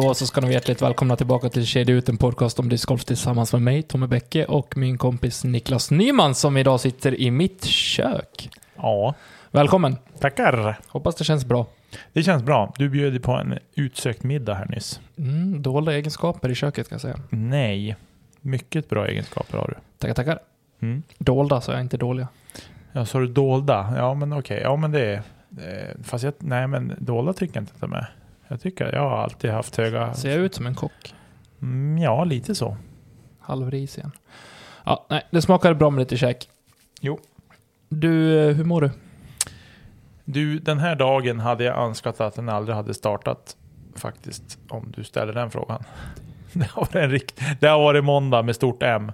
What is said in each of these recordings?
Då så ska ni vara hjärtligt välkomna tillbaka till Kedja ut, en podcast om discgolf tillsammans med mig, Tommy Bäcke, och min kompis Niklas Nyman som idag sitter i mitt kök. Ja, Välkommen! tackar. Hoppas det känns bra. Det känns bra. Du bjöd på en utsökt middag här nyss. Mm, dolda egenskaper i köket kan jag säga. Nej, mycket bra egenskaper har du. Tackar, tackar. Mm. Dolda så jag inte dåliga. Ja, har du dolda? Ja, men okej. Ja, men det är... eh, Fast jag, nej, men dolda tycker jag inte att de är. Jag tycker, jag har alltid haft höga... Ser jag ut som en kock? Mm, ja, lite så. Halvris igen. Ja, nej, det smakar bra med lite käk. Jo. Du, eh, hur mår du? Du, den här dagen hade jag önskat att den aldrig hade startat. Faktiskt, om du ställer den frågan. Det har varit, en rikt, det har varit måndag med stort M.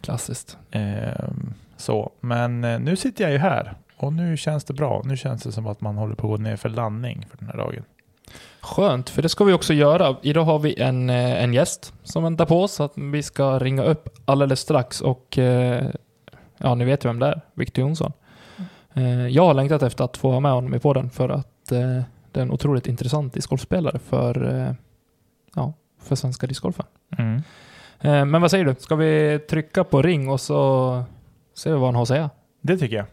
Klassiskt. Ehm, så, men eh, nu sitter jag ju här och nu känns det bra. Nu känns det som att man håller på att gå ner för landning för den här dagen. Skönt, för det ska vi också göra. Idag har vi en, eh, en gäst som väntar på oss, att vi ska ringa upp alldeles strax och eh, ja, ni vet vem det är, Victor Jonsson. Eh, Jag har längtat efter att få ha med honom i podden för att eh, det är en otroligt intressant discgolfspelare för, eh, ja, för svenska discgolfen. Mm. Eh, Men vad säger du, ska vi trycka på ring och så ser vi vad han har att säga? Det tycker jag.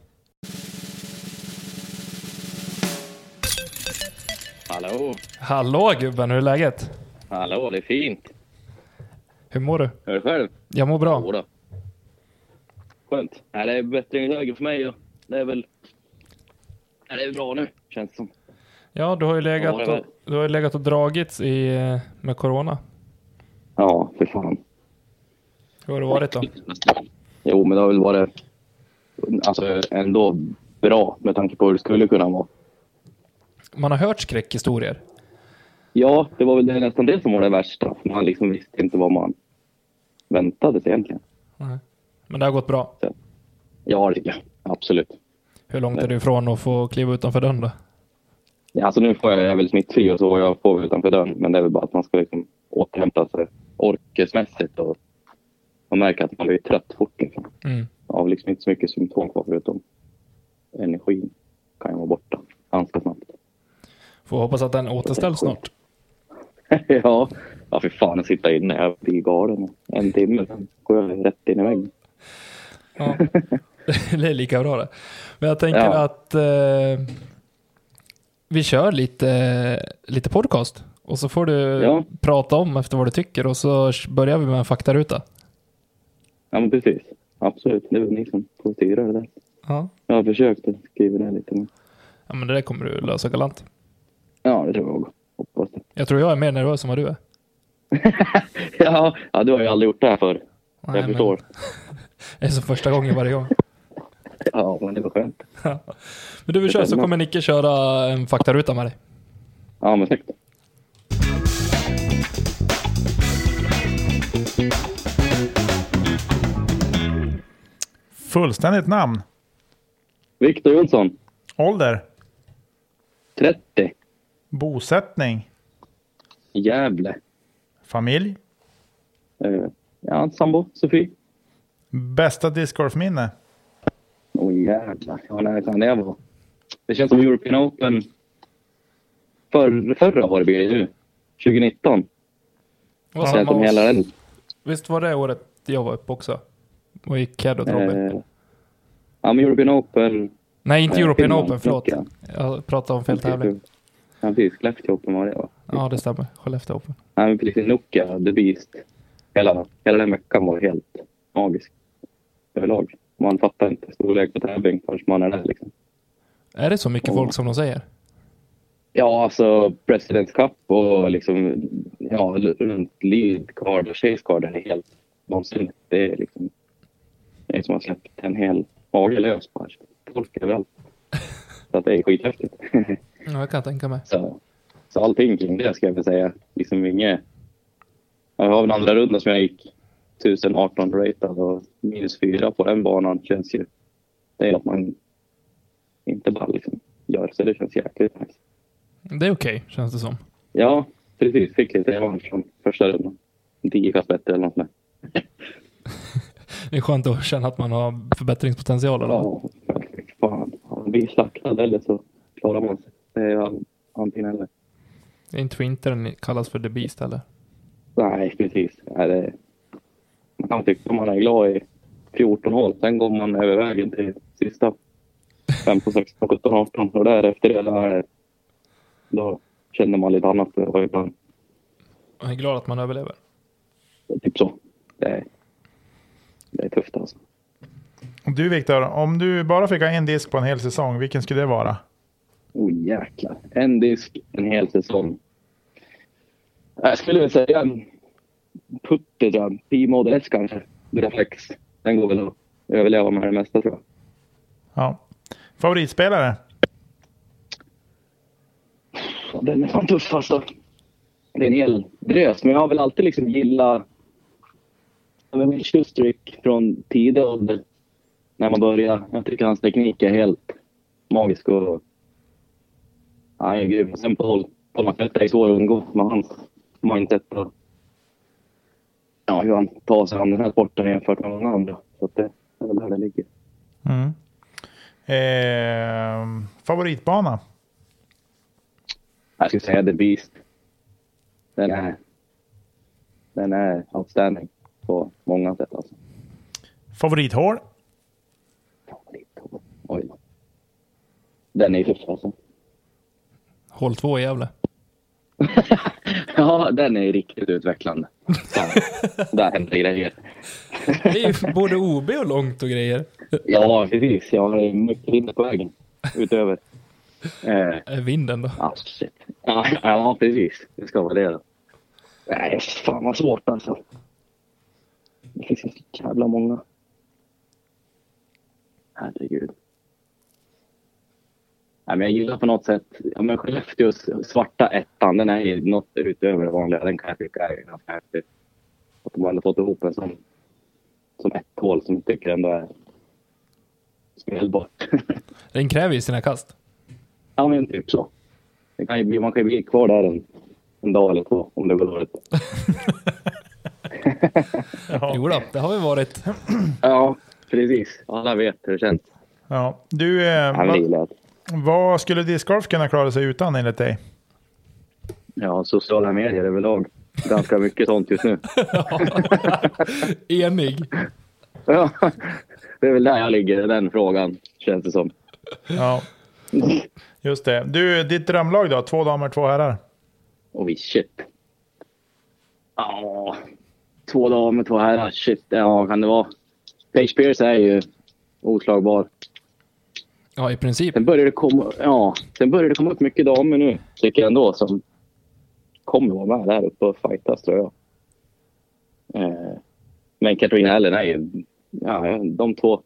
Hallå, Hallå gubben, hur är läget? hallå, det är fint. Hur mår du? Hör du själv? Jag mår bra. Jodå. Skönt. Ja, det är bättringsläge för mig och det är väl... Ja, det är bra nu, känns det som. Ja, du har ju legat, Ja, det och, du har ju legat och dragits i, med corona. Ja, för fan. Hur har det varit då? Jo, men det har väl varit alltså, ändå bra med tanke på hur det skulle kunna vara. Man har hört skräckhistorier. Ja, det var väl det, nästan det som var det värsta. Man liksom visste inte vad man väntade sig egentligen. Nej. Men det har gått bra. Ja, det. Absolut. Hur långt är du ifrån att få kliva utanför dörren då? Ja, alltså nu får jag, jag väl smittfri och så jag får utanför dörren. Men det är väl bara att man ska liksom återhämta sig orkesmässigt och man märker att man blir trött fort. Liksom. Mm. Har liksom inte så mycket symptom kvar förutom energin kan ju vara borta ganska snabbt. Får hoppas att den återställs snart. ja, ja för fan att sitta inne. Jag blir galen. En timme, sen går jag rätt in i väggen. Ja. det är lika bra det. Men jag tänker Ja. att eh, vi kör lite, lite podcast. Och så får du Ja. prata om efter vad du tycker och så börjar vi med en faktaruta. Ja, men precis. Absolut. Det är väl ni som får styra det där. Ja. Jag har försökt att skriva det lite. Men... ja, men det där kommer du lösa galant. Ja, det tror jag. Hoppas det. Jag tror jag är mer nervös än vad du är. ja, ja, du har ju aldrig gjort det här förr. Nej, jag men förstår. Det är som första gången varje gång. Ja, men det var skönt. Men du vill köra så kommer Nicke köra en faktaruta med dig. Ja, men snyggt. Fullständigt namn. Viktor Jonsson, Ålder. 30, Bosättning. Gävle. Familj. Uh, ja, sambo, Sofie. Bästa discgolfminne. Åh oh, jävlar, ja, när kan det vara? Det känns som European Open för, förra året blir det nu. 2019. Det var Det känns samma som hela den. Visst var det året jag var uppe också? Och gick Cad och Robin. Eh, ja, men European Open. Nej, inte European Finland, Open, förlåt. Jag pratade om fel tävling. Ja, precis. Skellefteå Open var det va? Ja, det stämmer. Skellefteå Open. Ja, men precis. Nokia, The Beast. Hela, hela den veckan var helt magisk. Överlag. Man fattar inte storlek på tävling förrän man är där liksom. Är det så mycket folk som de säger? Ja, alltså Presidents Cup och liksom, ja, runt lead card och chase card är helt vansinnigt. Det är liksom, det är som att släppt en hel hage lös. Folk överallt. Så att det är skithäftigt. Ja, jag kan tänka mig. så, så allting kring det ska jag väl säga. Liksom inget, jag har en andra runda som jag gick 1018 ratad och minus fyra på den banan känns ju, det är att man inte bara liksom gör så det känns jäkligt nice. Det är okej, känns det som. Ja, precis. Fick lite revansch från första rundan. Tio kast bättre eller något där. Det är skönt att känna att man har förbättringspotential. Eller? Ja, fan. Blir slaktad eller så klarar man sig. Det är antingen eller. Det är inte för inte den kallas för The Beast heller. Nej, precis. Nej, det, man kan tycka man är glad i 14 hål. Sen går man över vägen till sista 15, 16, 17, 18 och därefter det där, då känner man lite annat. Ibland, Jag är glad att man överlever. typ så. Det är, det är tufft alltså. Du Viktor, om du bara fick ha en disk på en hel säsong, vilken skulle det vara? Oh jäklar. En disk, en hel säsong. Jag skulle väl säga en Putte, tror jag. P-Mode S kanske. Reflex. Den går väl att överleva med det mesta tror jag. Ja. Favoritspelare? Den är fan tuff alltså. Det är en hel drös, men jag har väl alltid liksom gillat men Schustrick från tidig ålder. När man börjar. Jag tycker hans teknik är helt magisk och han är grym. Sen Paul, Paul McNulty är svår att undgå med hans mindset och ja, hur han tar sig an den här sporten jämfört med många andra. Så det är väl där det ligger. Mm. Eh, favoritbana? Jag skulle säga The Beast. Den är, den är outstanding på många sätt. Alltså. Favorithål? Oj då. Den är ju tuff alltså. Håll två i Gävle. Ja, den är riktigt utvecklande. Där, händer grejer. Det är ju både OB och långt och grejer. Ja, precis. Jag har mycket hinder på vägen. Utöver. Eh, Är Vinden då. ah, shit. Ja, ja, precis. Det ska vara det då. Nej, fan vad svårt alltså. Det finns så jävla många. Herregud. Nej, men jag gillar på något sätt, ja men Skellefteås svarta ettan, den är ju något utöver det vanliga. Den kan jag tycka är ganska häftig. Att de ändå fått ihop en sån, som ett hål som jag tycker ändå är spelbart. Den kräver ju sina kast. ja men typ så. Det kan ju bli, man kan ju bli kvar där en, en dag eller två om det går dåligt. Ja. Jo då, det har vi varit. Ja, precis. Alla vet hur det känns. ja. Du, eh, vad. Vad skulle discgolf kunna klara sig utan enligt dig? Ja, sociala medier överlag. Ganska mycket sånt just nu. Enig. Ja, det är väl där jag ligger i den frågan, känns det som. Ja, just det. Du, ditt drömlag då? Två damer, två herrar? Oj, shit. Ja, två damer, två herrar. Shit, ja, kan det vara? Paige Pierce är ju oslagbar. Ja, i princip. Sen börjar det komma, ja, sen börjar det komma upp mycket damer nu, tycker jag ändå, som kommer vara med där uppe och fightas, tror jag. Eh, men Katarina Allen är ju, ja, de två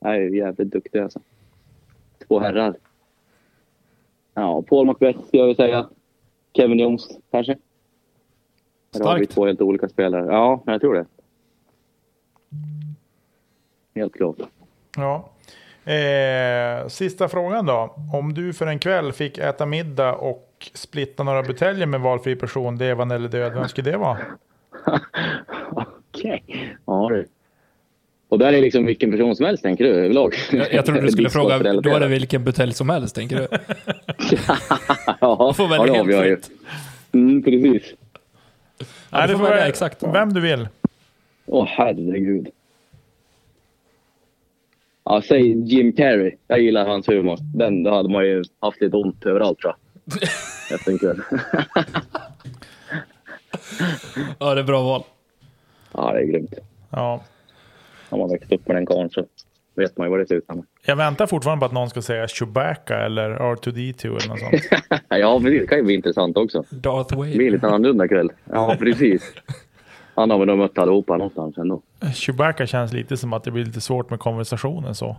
är ju jävligt duktiga. Alltså. Två herrar. Ja, Paul Macbeth skulle jag vilja säga. Kevin Jones, kanske. Där har vi Starkt. två helt olika spelare. Ja, jag tror det. Helt klart. Ja. Eh, sista frågan då. Om du för en kväll fick äta middag och splitta några buteljer med valfri person, levande eller död, vem skulle det vara? Okej. Ja du. Och där är liksom vilken person som helst tänker du överlag? Jag, jag trodde du skulle fråga, då är det vilken butelj som helst, tänker du? ja, får ja, välja det helt fritt. Mm, precis. Ja, du får välja exakt. Vem du vill. Åh herregud. Ja, säg Jim Carrey. Jag gillar hans humor. Den, då hade man ju haft lite ont överallt tror jag. Efter en kväll. Ja, det är bra val. ja, det är grymt. Ja. Om man växt upp med den karln så vet man ju vad det slutar med. Jag väntar fortfarande på att någon ska säga Chewbacca eller R2D2 eller något sånt. ja. Det kan ju bli intressant också. Darth Det blir Vader. lite annorlunda kväll. Ja, precis. Han har väl nog mött allihopa någonstans ändå. Chewbacca känns lite som att det blir lite svårt med konversationen så.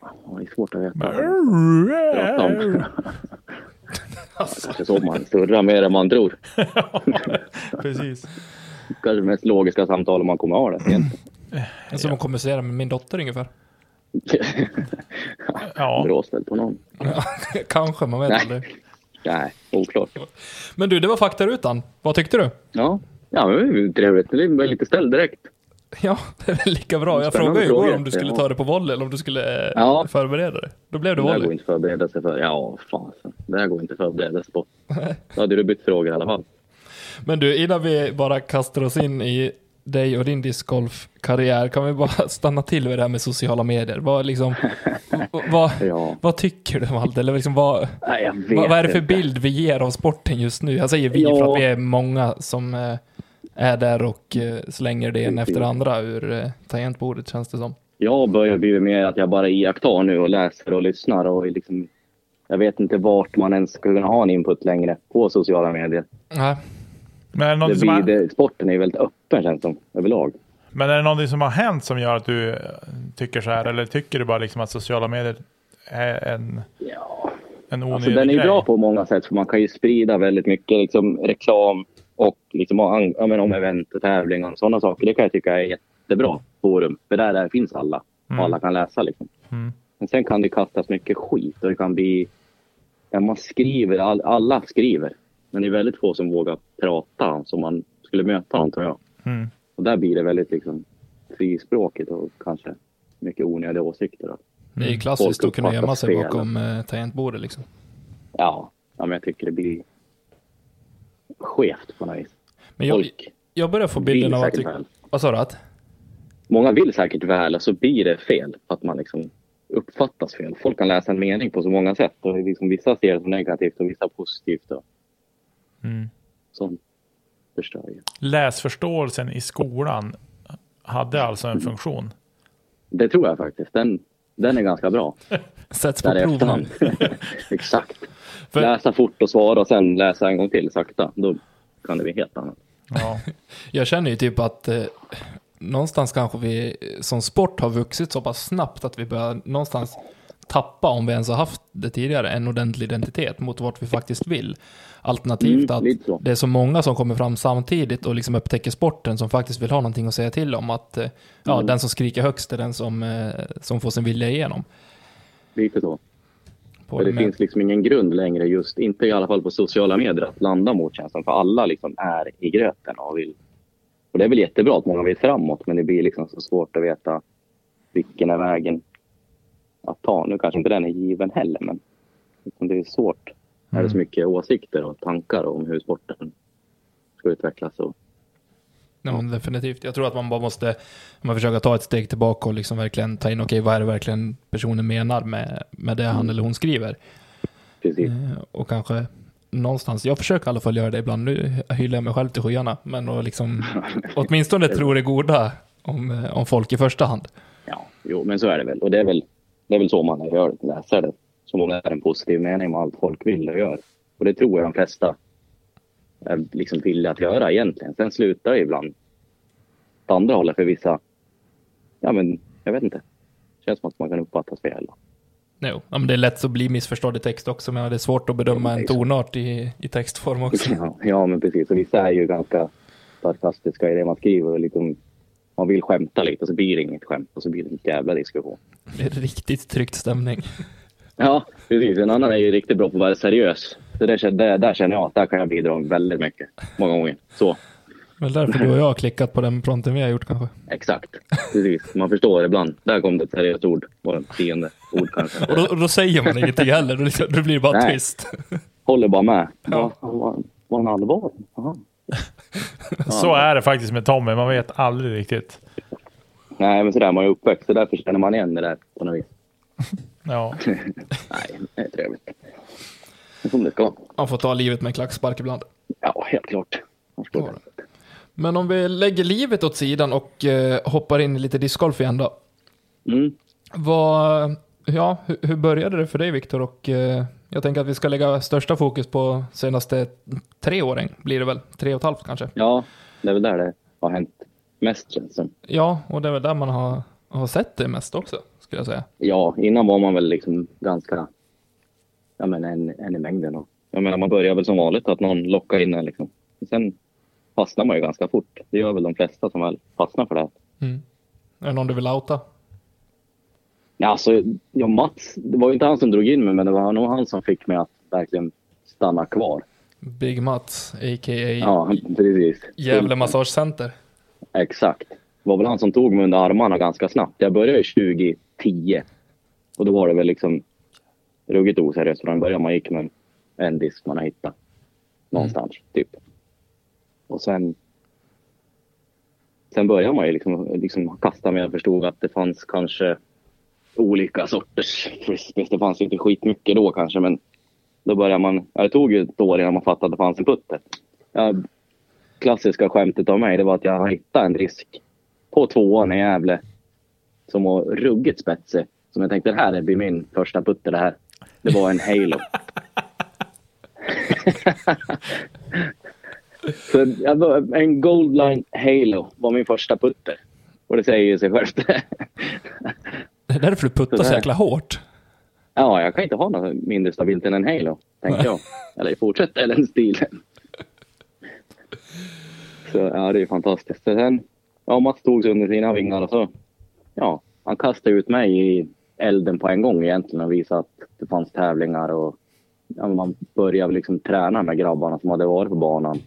Ja, det är svårt att veta. Om. Kanske så man surrar mer än man tror. Precis. Kanske det mest logiska samtal man kommer ha det egentligen. Det är Som att kommunicera med min dotter ungefär. Ja. Bråställd på någon. Ja, Kanske, man vet Nej. aldrig. Nej, oklart. Men du, det var faktarutan. Vad tyckte du? Ja, ja men det är trevligt. Det blir lite ställd direkt. Ja, det är väl lika bra. Jag Spännande frågade ju igår om du skulle Ja. ta det på volley eller om du skulle eh, Ja. förbereda dig. Då blev det Det där går volley. inte att förbereda sig för. Ja, fasen. det här går inte att förbereda sig på. Då hade du bytt frågor i alla fall. Men du, innan vi bara kastar oss in i dig och din discgolfkarriär, kan vi bara stanna till vid det här med sociala medier? Vad, liksom, vad, Ja. vad tycker du om allt? Eller liksom, vad, Nej, vad, vad är det för inte. bild vi ger av sporten just nu? Jag säger vi Ja. för att vi är många som eh, är där och eh, slänger det en efter andra ur eh, tangentbordet känns det som. Jag börjar bli mer att jag bara iakttar nu och läser och lyssnar och liksom, jag vet inte vart man ens ska kunna ha en input längre på sociala medier. Nej. Men är det Det blir, har, det, sporten är ju väldigt öppen känns det som, överlag. men är det någonting som har hänt som gör att du eh, tycker så här? Eller tycker du bara liksom att sociala medier är en, Ja. en onödig Alltså, den är grej? bra på många sätt för man kan ju sprida väldigt mycket liksom, reklam och liksom, ja, men, om event och tävlingar och sådana saker. Det kan jag tycka är jättebra forum. För där, där finns alla Mm. och alla kan läsa. Liksom. Mm. Men sen kan det kastas mycket skit och det kan bli... Ja, man skriver, all, alla skriver. Men det är väldigt få som vågar prata som man skulle möta någon tror jag. Mm. Och där blir det väldigt liksom frispråkigt och kanske mycket onödiga åsikter. Då. Det är ju Mm. klassiskt Folk att kunna gömma sig fel. bakom eh, tangentbordet liksom. Ja, ja, men jag tycker det blir skevt på något vis. Men jag, Folk jag börjar få bilden av att... väl. vad sa du? Att? Många vill säkert väl och så blir det fel. Att man liksom uppfattas fel. Folk kan läsa en mening på så många sätt. Och liksom vissa ser det som negativt och vissa positivt. Och Mm. sånt förstör ju. Läsförståelsen i skolan hade alltså en funktion. Det tror jag faktiskt. Den, den är ganska bra. Sätts på prov. Exakt. För- Läsa fort och svara och sen läsa en gång till sakta. Då kan det bli helt annat. Ja. Jag känner ju typ att eh, någonstans kanske vi som sport har vuxit så pass snabbt att vi börjar någonstans tappa, om vi ens har haft det tidigare, en ordentlig identitet mot vart vi faktiskt vill. Alternativt Mm, att det är så många som kommer fram samtidigt och liksom upptäcker sporten som faktiskt vill ha någonting att säga till om. Att eh, ja, Mm. den som skriker högst är den som, eh, som får sin vilja igenom. Lite så. På det med- finns liksom ingen grund längre, just inte i alla fall på sociala medier, att landa mot känslan. För alla liksom är i gröten och vill. Och det är väl jättebra att många vill framåt, men det blir liksom så svårt att veta vilken är vägen att ta. Nu kanske inte den är given heller, men liksom det är svårt. Är det så mycket åsikter och tankar om hur sporten ska utvecklas. Och, Ja, men definitivt. Jag tror att man bara måste man försöka ta ett steg tillbaka och liksom verkligen ta in, okej, vad är det verkligen personen menar med, med det han eller hon skriver? precis. Eh, Och kanske någonstans, jag försöker i alla fall göra det ibland, nu hyllar jag mig själv till skyarna, men att liksom åtminstone tro det goda om, eh, om folk i första hand. Ja, jo, men så är det väl. Och det är väl, det är väl så man gör, läser det. Som om det är en positiv mening med allt folk vill och gör. Och det tror jag de flesta är liksom villiga att göra egentligen. Sen slutar det ibland åt andra hållet för vissa. Ja, men jag vet inte. Det känns som att man kan uppfattas fel. Jo, ja, men det är lätt att bli missförstådd i text också, men det är svårt att bedöma en tonart i, i textform också. Ja, ja, men precis. Och vissa är ju ganska sarkastiska i det man skriver. Och liksom, man vill skämta lite och så blir det inget skämt och så blir det en jävla diskussion. Det är riktigt tryckt stämning. Ja, precis. En annan är ju riktigt bra på att vara seriös. Så det, där, där känner jag att där kan jag bidra väldigt mycket. Många gånger. Så, Väl därför du och jag har klickat på den fronten vi har gjort kanske. exakt. Precis. Man förstår ibland. Där kom det ett seriöst ord. Ett tionde ord kanske. Och då, och då säger man ingenting heller, då, liksom, då blir det bara Nej. tyst. Håller bara med. Ja. Var, var han allvar? Så är det faktiskt med Tommy, man vet aldrig riktigt. Nej, men sådär är man ju uppväxt. Så därför känner man igen det där på något vis. Ja. Nej, det är trevligt. Som det ska. Man får ta livet med en klackspark ibland. Ja, helt klart. Det. Men om vi lägger livet åt sidan och eh, hoppar in i lite discgolf igen då. Mm. Vad, ja, hur, hur började det för dig Viktor? Och eh, jag tänker att vi ska lägga största fokus på senaste tre åren, blir det väl? Tre och ett halvt kanske? Ja, det är väl där det har hänt mest känns det. Ja, och det är väl där man har, har sett det mest också, skulle jag säga. Ja, innan var man väl liksom ganska, ja men en, en i mängden. Och, jag menar man börjar väl som vanligt att någon lockar in en liksom. Sen fastnar man ju ganska fort. Det gör väl de flesta som väl fastnar för det här. Mm. Är det någon du vill outa? Ja, alltså, ja, Mats, det var ju inte han som drog in mig, men det var nog han som fick mig att verkligen stanna kvar. Big Mats, a.k.a. Ja, precis. Gävle Massagecenter. Exakt. Det var väl han som tog mig under armarna ganska snabbt. Jag började 2010 och då var det väl liksom ruggigt oseriöst från början. Man gick med en disk man har hittat. Någonstans, typ. Och sen... Sen började man ju liksom, liksom kasta med. Jag förstod att det fanns kanske olika sorters frisbees. Det fanns inte skitmycket då kanske, men då började man... Det tog ju ett år innan man fattade att det fanns en putter. Ja, klassiska skämtet av mig, det var att jag hittade en disk på tvåan i Gävle som var ruggigt spetsig. Som jag tänkte, det här blir min första putter det här. Det var en Halo. Så jag var, en Goldline Halo var min första putter. Och det säger ju sig självt. Det är därför du puttar så jäkla hårt. ja, jag kan inte ha något mindre stabilt än en Halo, tänkte jag. Eller fortsätta i den stilen. Så ja, det är fantastiskt. Så sen, ja, Mats tog sig under sina vingar och så, ja, han kastade ut mig i elden på en gång egentligen och visade att det fanns tävlingar och ja, man började liksom träna med grabbarna som hade varit på banan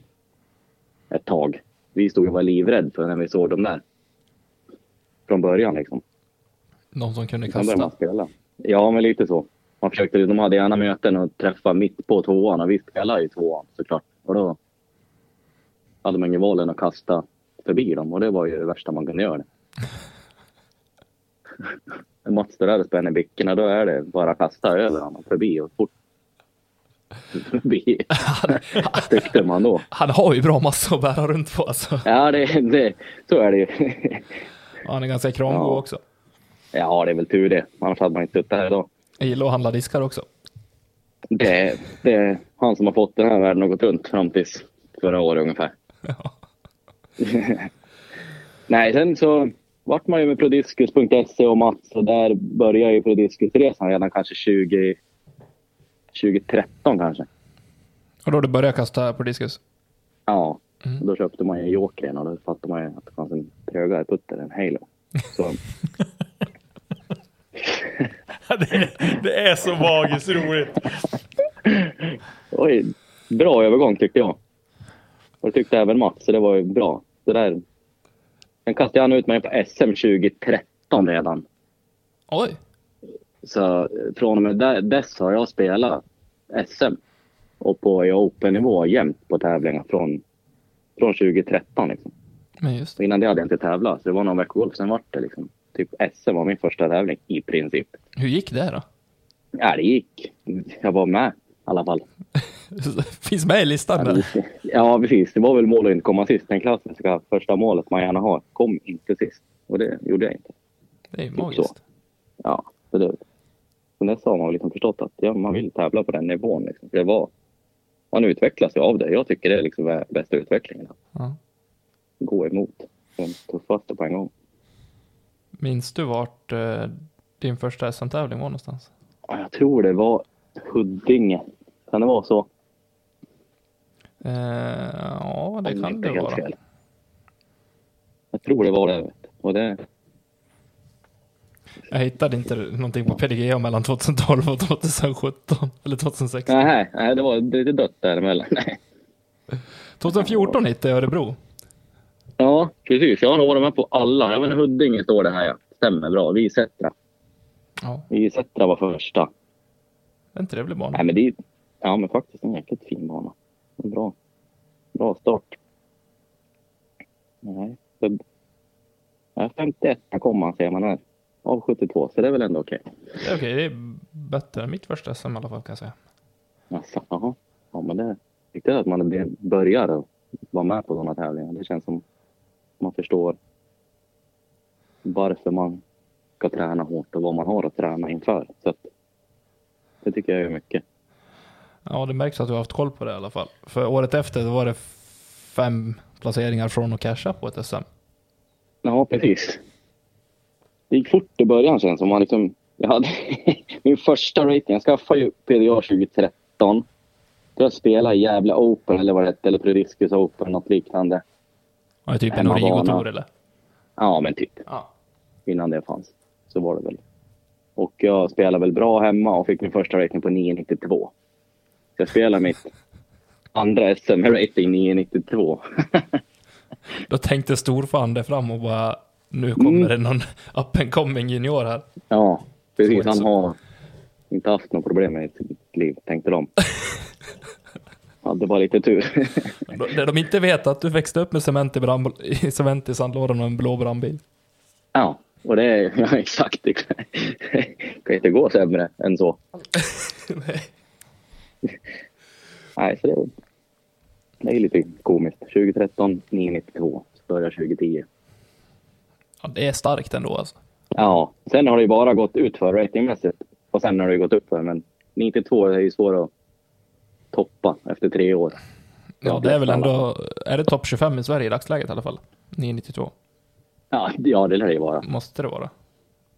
ett tag. Vi stod och var livrädda för när vi såg dem där. Från början liksom. Någon som kunde började man kasta. spela. Ja, men lite så. Man försökte, de hade gärna möten och träffa mitt på tvåan och vi spelade i tvåan såklart. Och då hade man ju valen att kasta förbi dem och det var ju det värsta man kunde göra. När Mats står där och spänner bickorna då är det bara att kasta över honom förbi och fort förbi. Tyckte man då. Han har ju bra massa att bära runt på alltså. Ja, det, det, så är det ju. Han är ganska krånglig Ja. också. Ja, det är väl tur det. Annars hade man inte suttit här idag. Jag gillar att handla diskar också. Det, det är han som har fått den här världen att gå runt fram tills förra året ungefär. Ja. Nej, sen så vart man ju med prodiscus.se och Mats och där började ju Prodiscus-resan redan kanske 20, 2013 kanske. Och då du började kasta på diskus. Ja, Mm. då köpte man ju Jokern och då fattade man ju att det fanns en trögare putter än Halo. Så, det, det är så magiskt roligt. oj, bra övergång tyckte jag. Och det tyckte även Mats, så det var ju bra. Det där. Sen kastade han ut mig på SM 2013 redan. Oj! Så från och med där, dess har jag spelat SM och på i open-nivå jämt på tävlingar från, från 2013. Liksom. Men just Och innan det hade jag inte tävlat, så det var någon vecka golf. Sen vart det liksom, typ SM var min första tävling i princip. Hur gick det då? Ja, det gick. Jag var med alla fall. Finns med i listan där. Ja, precis. Det var väl målet att inte komma sist. Den klassiska första målet man gärna har. Kom inte sist. Och det gjorde jag inte. Det är ju Typ så. magiskt. Ja, så det, sen dess har man liksom förstått att ja, man vill tävla på den nivån. Liksom. Det var, man utvecklas ju av det. Jag tycker det är liksom bästa utvecklingen. Ja. gå emot den tuffaste på en gång. Minns du vart eh, din första SM-tävling var någonstans? Ja, Jag tror det var Huddinge. Kan det vara så? Eh, ja, det Om kan det vara. fel. Jag tror det var det. Och det Jag hittade inte någonting på PDGA mellan 2012 och 2017. Eller 2016. nej, nej, det var lite dött däremellan. Nej. 2014 hittade jag Örebro. Ja, precis. Jag har varit med på alla. Inte, Huddinge står det här. Ja. Stämmer bra. Vi Sättra. Ja, Vi Sättra var första. En trevlig bana. Nej, men det är, ja, men faktiskt en jäkligt fin bana. En bra, bra start. Nej, ja, 51 kom man ser man här. Av 72, så det är väl ändå okej. Det är okej, det är bättre än mitt första SM i alla fall kan jag säga. Jaså, jaha. Ja, men det är viktigt att man börjar vara med på sådana tävlingar. Det känns som man förstår varför man ska träna hårt och vad man har att träna inför. Så att, det tycker jag är mycket. Ja, det märks att du har haft koll på det i alla fall. För året efter var det fem placeringar från att casha på ett SM. Ja, precis. Det gick fort i början känns som. Man liksom, jag hade min första rating. Jag skaffade ju PDA 2013. Jag spelade Gävle Open eller vad det hette, eller Prediscus Open, något liknande. Ja, typ en. Origo-tour eller? Ja, men typ Ja. innan det fanns. Så var det väl. Och jag spelade väl bra hemma och fick min första rating på 9,92. Så jag spelade mitt andra SM rating 9,92. Då tänkte storfan där fram och bara nu kommer Mm. det någon up and coming junior här. ja, precis. Han har inte haft något problem med sitt liv, tänkte de. bara lite tur. Det de inte vet är att du växte upp med cement i, brand, cement i sandlådan och en blå brandbil. ja, och det är ja, exakt. Det kan, kan inte gå sämre än så. Nej. Nej, så det, det är lite komiskt. 2013, 992. Så börjar 2010. Ja, det är starkt ändå alltså. Ja, sen har det ju bara gått ut för ratingmässigt. Och sen har det gått upp för. Men 92 är ju svår att toppa efter tre år. Ja, det är väl ändå, är det topp 25 i Sverige i dagsläget i alla fall? 992. Ja, ja det lär det ju vara. Måste det vara.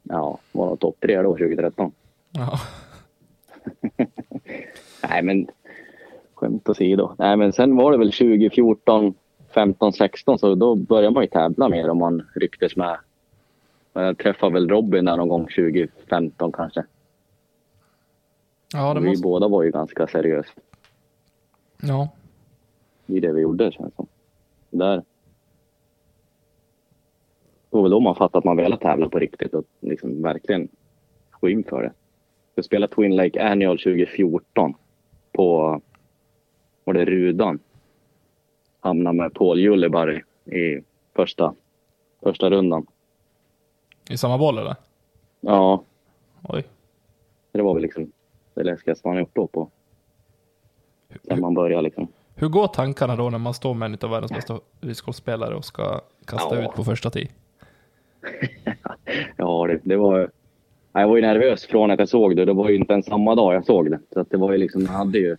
Ja, var nog topp tre då 2013. Ja. Nej, men skämt åsido. Nej, men sen var det väl 2014, 15, 16 så då började man ju tävla mer om man rycktes med. Jag träffade väl Robin där någon gång 2015 kanske. Ja, det vi måste... båda var ju ganska seriösa Ja. i det vi gjorde känns det som. Där. Det var väl då man fattade att man ville tävla på riktigt och liksom verkligen gå in för det. Jag spelade Twin Lake Annual 2014 på, var det Rudan? Hamnade med Paul Julleberg i första, första rundan. I samma boll eller? Ja, Oj. det var väl liksom det läskigaste man gjort då på sen man började liksom. Hur går tankarna då när man står med en av världens bästa discgolfspelare och ska kasta Ja. ut på första tee? Ja, det, det var... Jag var ju nervös från att jag såg det. Det var ju inte ens samma dag jag såg det. Så att det var ju liksom, jag hade ju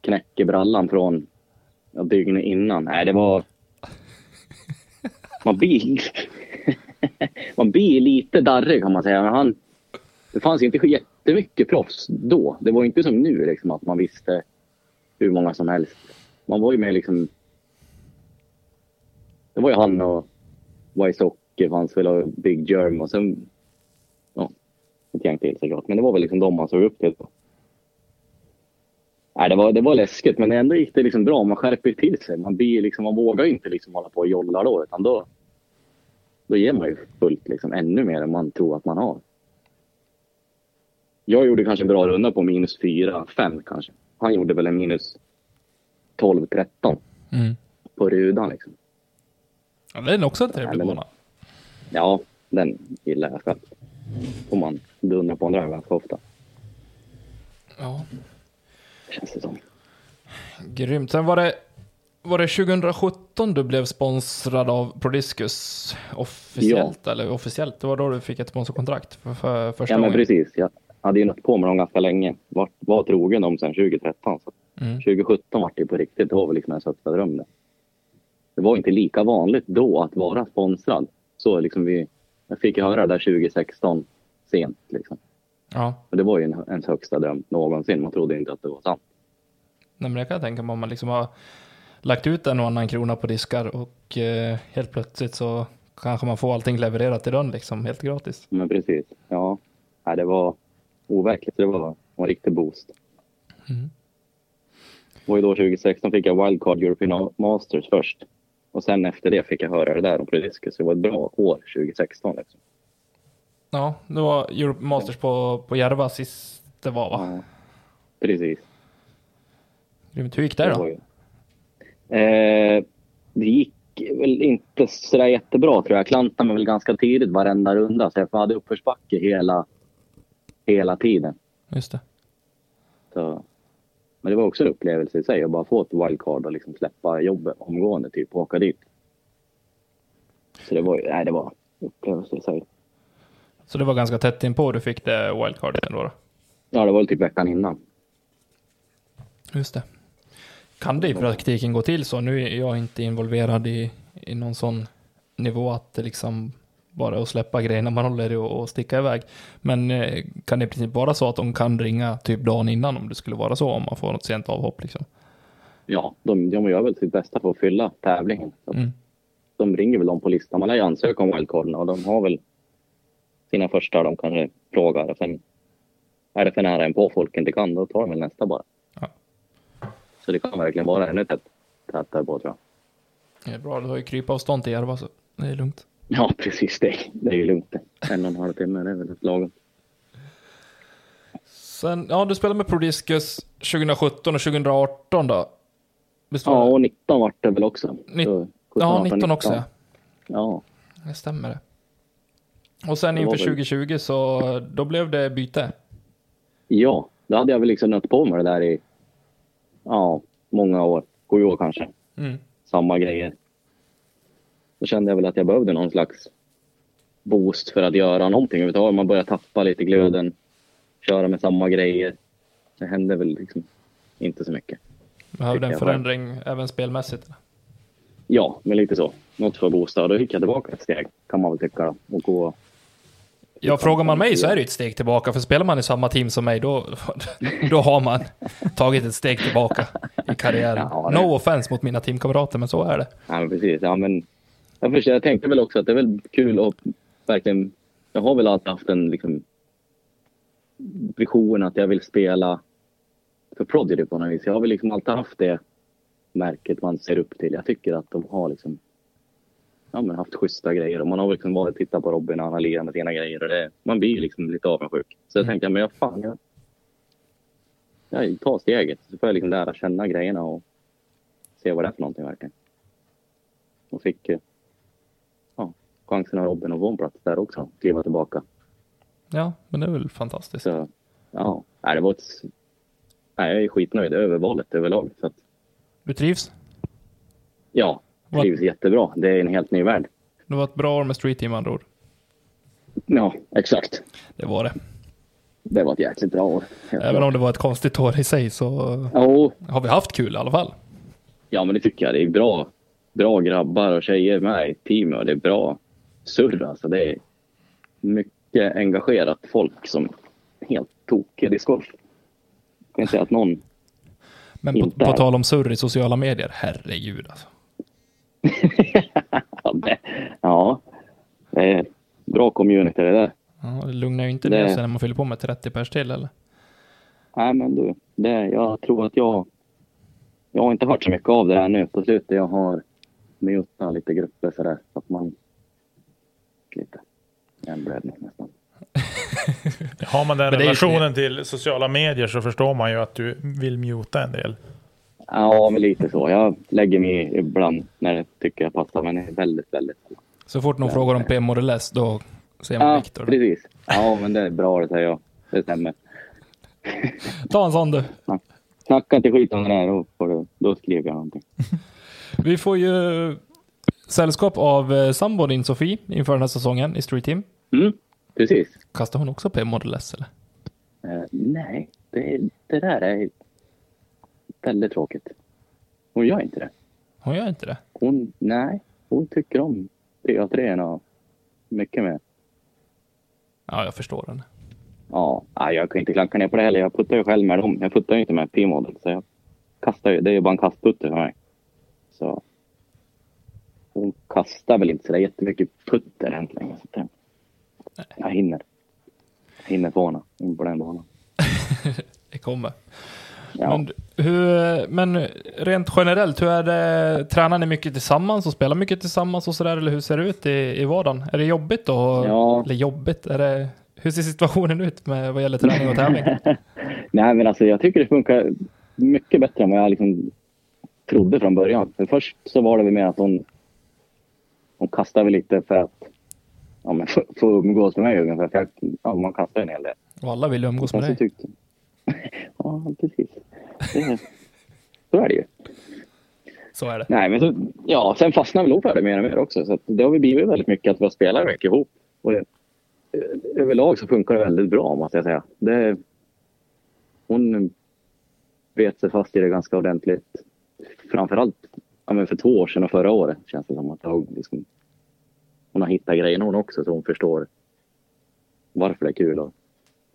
knäck i brallan från ja, dygnet innan. Nej, det var... Man blir... man blir lite darrig kan man säga. Men han... Det fanns inte jättemycket proffs då. Det var inte som nu liksom att man visste hur många som helst. Man var ju med liksom... Det var ju han och Wysocki fanns väl Big Germ och sen... Ja, ett gäng till såklart. Men det var väl liksom de man såg upp till. Nej, det var, det var läskigt, men ändå gick det liksom bra. Man skärper till sig. Man, blir liksom, man vågar inte liksom hålla på och jolla då, utan då, då ger man ju fullt liksom, ännu mer än man tror att man har. Jag gjorde kanske en bra runda på minus 4, 5 kanske. Han gjorde väl en minus 12, 13 Mm. på rudan liksom. Ja, det är också en trevlig bana. Ja, den gillar jag själv. Får man dundra på en drive ganska ofta, Ja, känns det som. grymt. Sen var det, var det 2017 du blev sponsrad av Prodiscus officiellt? Eller officiellt, det var då du fick ett sponsorkontrakt för, för första Ja, men gången? precis. Jag hade ju nått på med dem ganska länge. Var, var trogen dem sedan 2013. Så Mm. 2017 var det på riktigt. Det var väl liksom en högsta dröm det. Det var inte lika vanligt då att vara sponsrad. Så liksom vi, jag fick höra det där 2016 sent. Liksom. Ja, Och det var ju en, ens högsta dröm någonsin. Man trodde inte att det var sant. Nej, men jag kan tänka mig om man liksom har lagt ut en och annan krona på diskar och eh, helt plötsligt så kanske man får allting levererat i dörren liksom helt gratis. Men precis. Ja, Nej, det var overkligt. Det var en riktig boost. Mm. Och då 2016 fick jag Wildcard European Masters först. Och sen efter det fick jag höra det där om Prediscus. Det var ett bra år 2016. Liksom. Ja, det var Europe Masters på, på Järva sist det var va? Ja, precis. Grymt. Hur gick det då? Eh, det gick väl inte sådär jättebra tror jag. Jag klantade mig väl ganska tidigt varenda runda. Så jag hade uppförsbacke hela, hela tiden. Just det. Så, men det var också en upplevelse i sig att bara få ett wildcard och liksom släppa jobbet omgående typ och åka dit. Så det var nej det var en upplevelse i sig. Så det var ganska tätt inpå du fick det wildcardet ändå då? Ja, det var typ veckan innan. Just det. Kan det i praktiken gå till så? Nu är jag inte involverad i, i någon sån nivå att det liksom bara att släppa grejerna man håller i och, och sticka iväg. Men eh, kan det i princip vara så att de kan ringa typ dagen innan om det skulle vara så om man får något sent avhopp liksom? Ja, de, de gör väl sitt bästa för att fylla tävlingen. Så Mm. De ringer väl dem på listan. Man lär ju ansöka om wildcarden och de har väl sina första de kanske frågar. Och sen är det för nära en på folk inte kan, då tar de väl nästa bara. Ja. Så det kan verkligen vara ännu tätt, tätare på tror jag. Det är bra, du har ju krypavstånd till Järva så det är lugnt. Ja, precis. Det, det är ju lugnt. En och en halv timme, det är väl lagom. Sen, ja, du spelade med Prodiscus 2017 och 2018 då? Ja, och 19 vart det väl också. Så, 17, Ja, 18, 19 också ja. Ja, Det stämmer det. Och sen inför var väl- 2020 så då blev det byte. ja, då hade jag väl liksom nött på mig det där i ja, många år. Sju år kanske. Mm. Samma grejer. Då kände jag väl att jag behövde någon slags boost för att göra någonting överhuvudtaget. Man börjar tappa lite glöden. Köra med samma grejer. Det hände väl liksom inte så mycket. Behövde en förändring även spelmässigt. Ja, men lite så. Något för att boosta. Då gick jag tillbaka ett steg, kan man väl tycka. Och gå... Ja, frågar man mig så är det ett steg tillbaka. För spelar man i samma team som mig, då, då har man tagit ett steg tillbaka i karriären. Ja, det- No offense mot mina teamkamrater, men så är det. Ja, men precis. Ja, men jag, förstår, jag tänkte väl också att det är väl kul att verkligen... Jag har väl alltid haft en liksom, vision att jag vill spela för Prodigy på något vis. Jag har väl liksom alltid haft det märket man ser upp till. Jag tycker att de har liksom ja, men haft schyssta grejer och man har liksom varit och tittat på Robin när han har lirat med sina grejer och det, man blir liksom lite avundsjuk. Så jag tänkte, men jag fan, jag, jag tar steget så får jag liksom lära känna grejerna och se vad det är för någonting verkligen. Och fick eh, chansen av Robin få en plats där också, kliva tillbaka. Ja, men det är väl fantastiskt. Så ja, nej, det var ett, nej, jag är skitnöjd över valet överlag. Så att, Du trivs? ja, trivs jättebra. Det är en helt ny värld. Det var ett bra år med Street Team andra ord. Ja, exakt. Det var det. Det var ett jäkligt bra år. Även klart. om det var ett konstigt år i sig så Jo, har vi haft kul i alla fall. ja, men det tycker jag. Det är bra, bra grabbar och tjejer med i teamet och det är bra surr. Alltså, det är mycket engagerat folk som helt tokiga i discgolf. Jag kan säga att någon Men på, på tal om surr i sociala medier, herregud alltså. ja, det, ja, det är bra community det där. Ja, det lugnar ju inte Det- ner sig när man fyller på med 30 pers till eller? Nej, men du, det, jag tror att jag... Jag har inte hört så mycket av det här nu på slutet. Jag har mutat lite grupper sådär så att man... Lite hjärnblödning nästan. Har man den Men det är ju- relationen till sociala medier så förstår man ju att du vill muta en del. Ja, men lite så. Jag lägger mig ibland när jag tycker jag passar, men det är väldigt, väldigt... Så fort någon frågar om PM Model S, då ser man Ja, Viktor. precis. Ja, men det är bra det säger jag. Det stämmer. Ta en sån du. Snacka inte skit om det där, då, får du, då skriver jag någonting. Vi får ju sällskap av eh, sambon din Sofie inför den här säsongen i Street Team. Mm, precis. Kastar hon också PM Model S eller? Eh, nej, det, det där är väldigt tråkigt. Hon gör inte det. Hon gör inte det. Hon, nej, hon tycker om PA3 och mycket mer. Ja, jag förstår henne. Ja, jag kan inte klanka ner på det heller. Jag puttar ju själv med dem. Jag puttar ju inte med P-model. Så jag kastar ju. Det är ju bara en kastputter för mig. Så. Hon kastar väl inte så där jättemycket putter än. Så det, jag hinner. Jag hinner få henne in på den banan. Det kommer. Ja. Men, hur, men rent generellt, hur är det? Tränar ni mycket tillsammans och spelar mycket tillsammans och sådär? Eller hur ser det ut i, i vardagen? Är det jobbigt då? Ja. Eller jobbigt? Är det, hur ser situationen ut med vad gäller träning och tävling? Nej, men alltså jag tycker det funkar mycket bättre än vad jag liksom trodde från början. För först så var det väl mer att hon, hon kastade väl lite för att ja, men få, få umgås med mig ungefär. För jag, ja, man kastar en hel del. Och alla vill umgås med dig. tyckte... ja, precis. Det, så är det ju. Så är det. Nej, men så, ja, sen fastnade väl hon för det mer och mer också. Så det har väl blivit väldigt mycket att vi har spelat mycket ihop. Och det, överlag så funkar det väldigt bra måste jag säga. Det, hon bet sig fast i det ganska ordentligt. Framförallt ja, men för två år sedan och förra året känns det som att hon, liksom, hon har hittat grejerna hon också så hon förstår varför det är kul att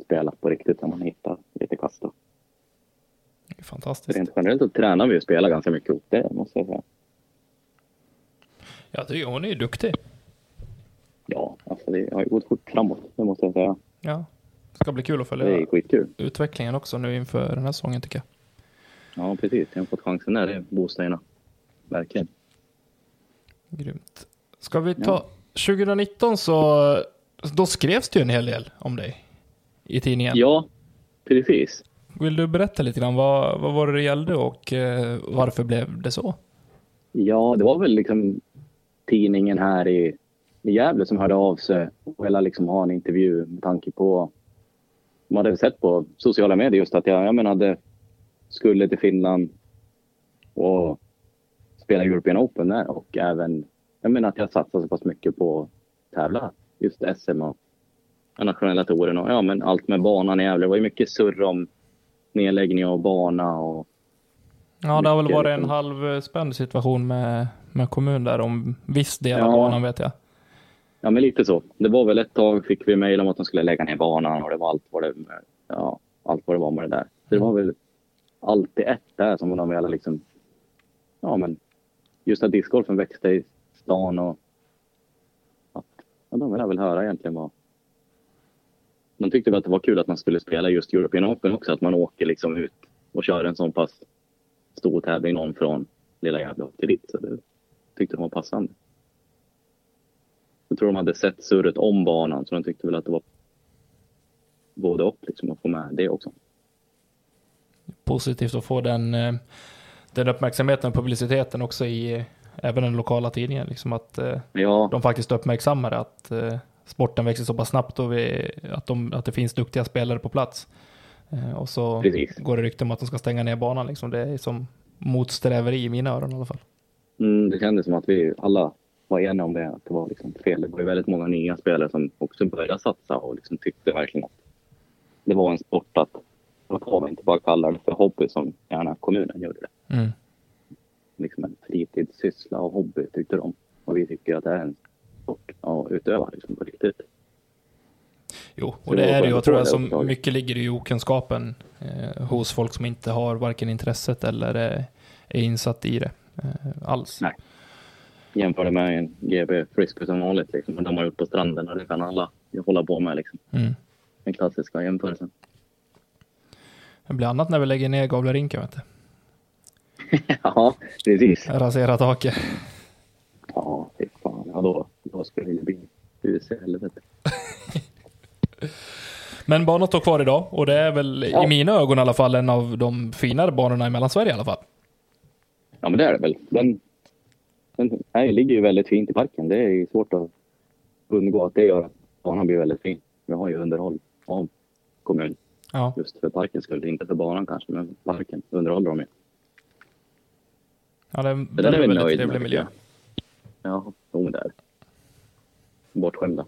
spela på riktigt när man hittar lite kast. Det är fantastiskt. Rent generellt så tränar vi och spelar ganska mycket ihop. Det måste jag säga. Jag tycker hon är ju duktig. Ja, alltså det har ju gått fort framåt. Det måste jag säga. Ja. Det ska bli kul att följa utvecklingen också nu inför den här säsongen tycker jag. Ja, precis. Jag har fått chansen där. Boostar ena. Verkligen. Grymt. Ska vi ta... 2019 så... Då skrevs det ju en hel del om dig. I tidningen. Ja, precis. Vill du berätta lite grann, vad, vad var det det gällde och eh, varför blev det så? Ja, det var väl liksom tidningen här i, i Gävle som hörde av sig och ville liksom ha en intervju med tanke på... Man hade sett på sociala medier just att jag, jag menade, skulle till Finland och spela European Open där och även jag menar att jag satsade så pass mycket på att tävla just SM och nationella touren och ja, men allt med banan i Gävle. Det var ju mycket surr om nedläggning av bana och Ja, det har väl varit en halvspänd situation med, med kommun där om viss del av Ja. banan vet jag. Ja, men lite så. Det var väl ett tag fick vi mejl om att de skulle lägga ner banan och det var allt vad det, ja, allt vad det var med det där. Så det var väl allt i ett där som de ville liksom, ja men just att discgolfen växte i stan och att, ja, de ville väl höra egentligen vad de tyckte väl att det var kul att man skulle spela just European Open också, att man åker liksom ut och kör en sån pass stor tävling någon från lilla Gävle upp till dit. Så det tyckte de var passande. Jag tror de hade sett surret om banan så de tyckte väl att det var både och liksom att få med det också. Positivt att få den, eh, den uppmärksamheten och publiciteten också i även den lokala tidningen. Liksom att eh, Ja, de faktiskt uppmärksammar att eh, sporten växer så pass snabbt och vi, att, de, att det finns duktiga spelare på plats. Eh, och så Precis. går det rykte om att de ska stänga ner banan. Liksom. Det är som motsträveri i mina öron i alla fall. mm, det kändes som att vi alla var eniga om det, att det var liksom fel. Det var ju väldigt många nya spelare som också började satsa och liksom tyckte verkligen att det var en sport att man får inte bara kalla det för hobby som gärna kommunen gjorde det. Mm. Liksom en fritidssyssla och hobby tyckte de. Och vi tycker att det är en sport att utöva liksom på riktigt. Jo, och det är det ju. Jag tror att som mycket ligger i okunskapen eh, hos folk som inte har varken intresset eller eh, är insatt i det eh, alls. Nej. Jämför det med en GB frisbee som vanligt. Liksom. De har gjort på stranden och det kan alla hålla på med. Liksom. Mm. Den klassiska jämförelsen. Det blir annat när vi lägger ner Gavlerinken, vet du. ja, precis. Rasera taket. Ja, fy fan. Ja, då, då skulle det bli hus i helvete. Men banan står kvar idag och det är väl Ja. i mina ögon i alla fall en av de finare banorna i Mellansverige i alla fall. Ja, men det är det väl. Den, den här ligger ju väldigt fint i parken. Det är ju svårt att undgå att det gör att banan blir väldigt fin. Vi har ju underhåll av kommunen Ja. just för parkens skull. Inte för banan kanske, men parken underhåller de ju. Ja, det är Det en där är vi väldigt trevlig miljö. Ja, jo, det är det. Bortskämda.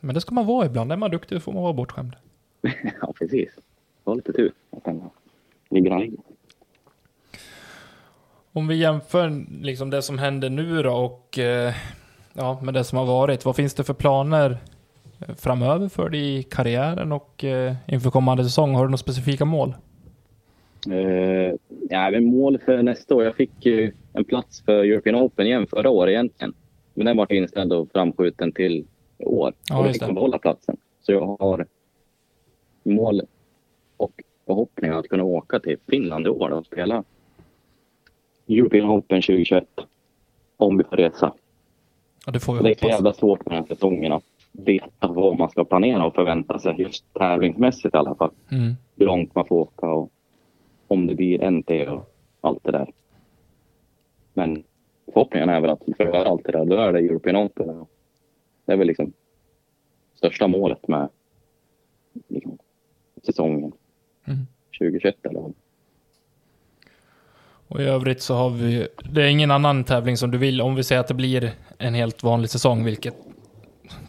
Men det ska man vara ibland. Är man duktig får man vara bortskämd. ja, precis. Det var lite tur ligger han. Om vi jämför liksom det som händer nu då och eh, ja, med det som har varit. Vad finns det för planer framöver för dig i karriären och eh, inför kommande säsong? Har du några specifika mål? Uh, ja, men mål för nästa år. Jag fick ju en plats för European Open igen förra året egentligen. Men den var inställd och framskjuten till år. Ja, och just fick jag behålla platsen. Så jag har mål och förhoppning att kunna åka till Finland i år och spela European Open 2021. Om vi får resa. Ja, det får vi Det är så jävla svårt med den här säsongen veta vad man ska planera och förvänta sig just tävlingsmässigt i alla fall. Mm. Hur långt man får åka och om det blir NT och allt det där. Men förhoppningen är väl att för att göra allt det där, då är det European Open. Det är väl liksom största målet med liksom, säsongen Mm. 2021 eller vad. Och i övrigt så har vi, det är ingen annan tävling som du vill, om vi säger att det blir en helt vanlig säsong, vilket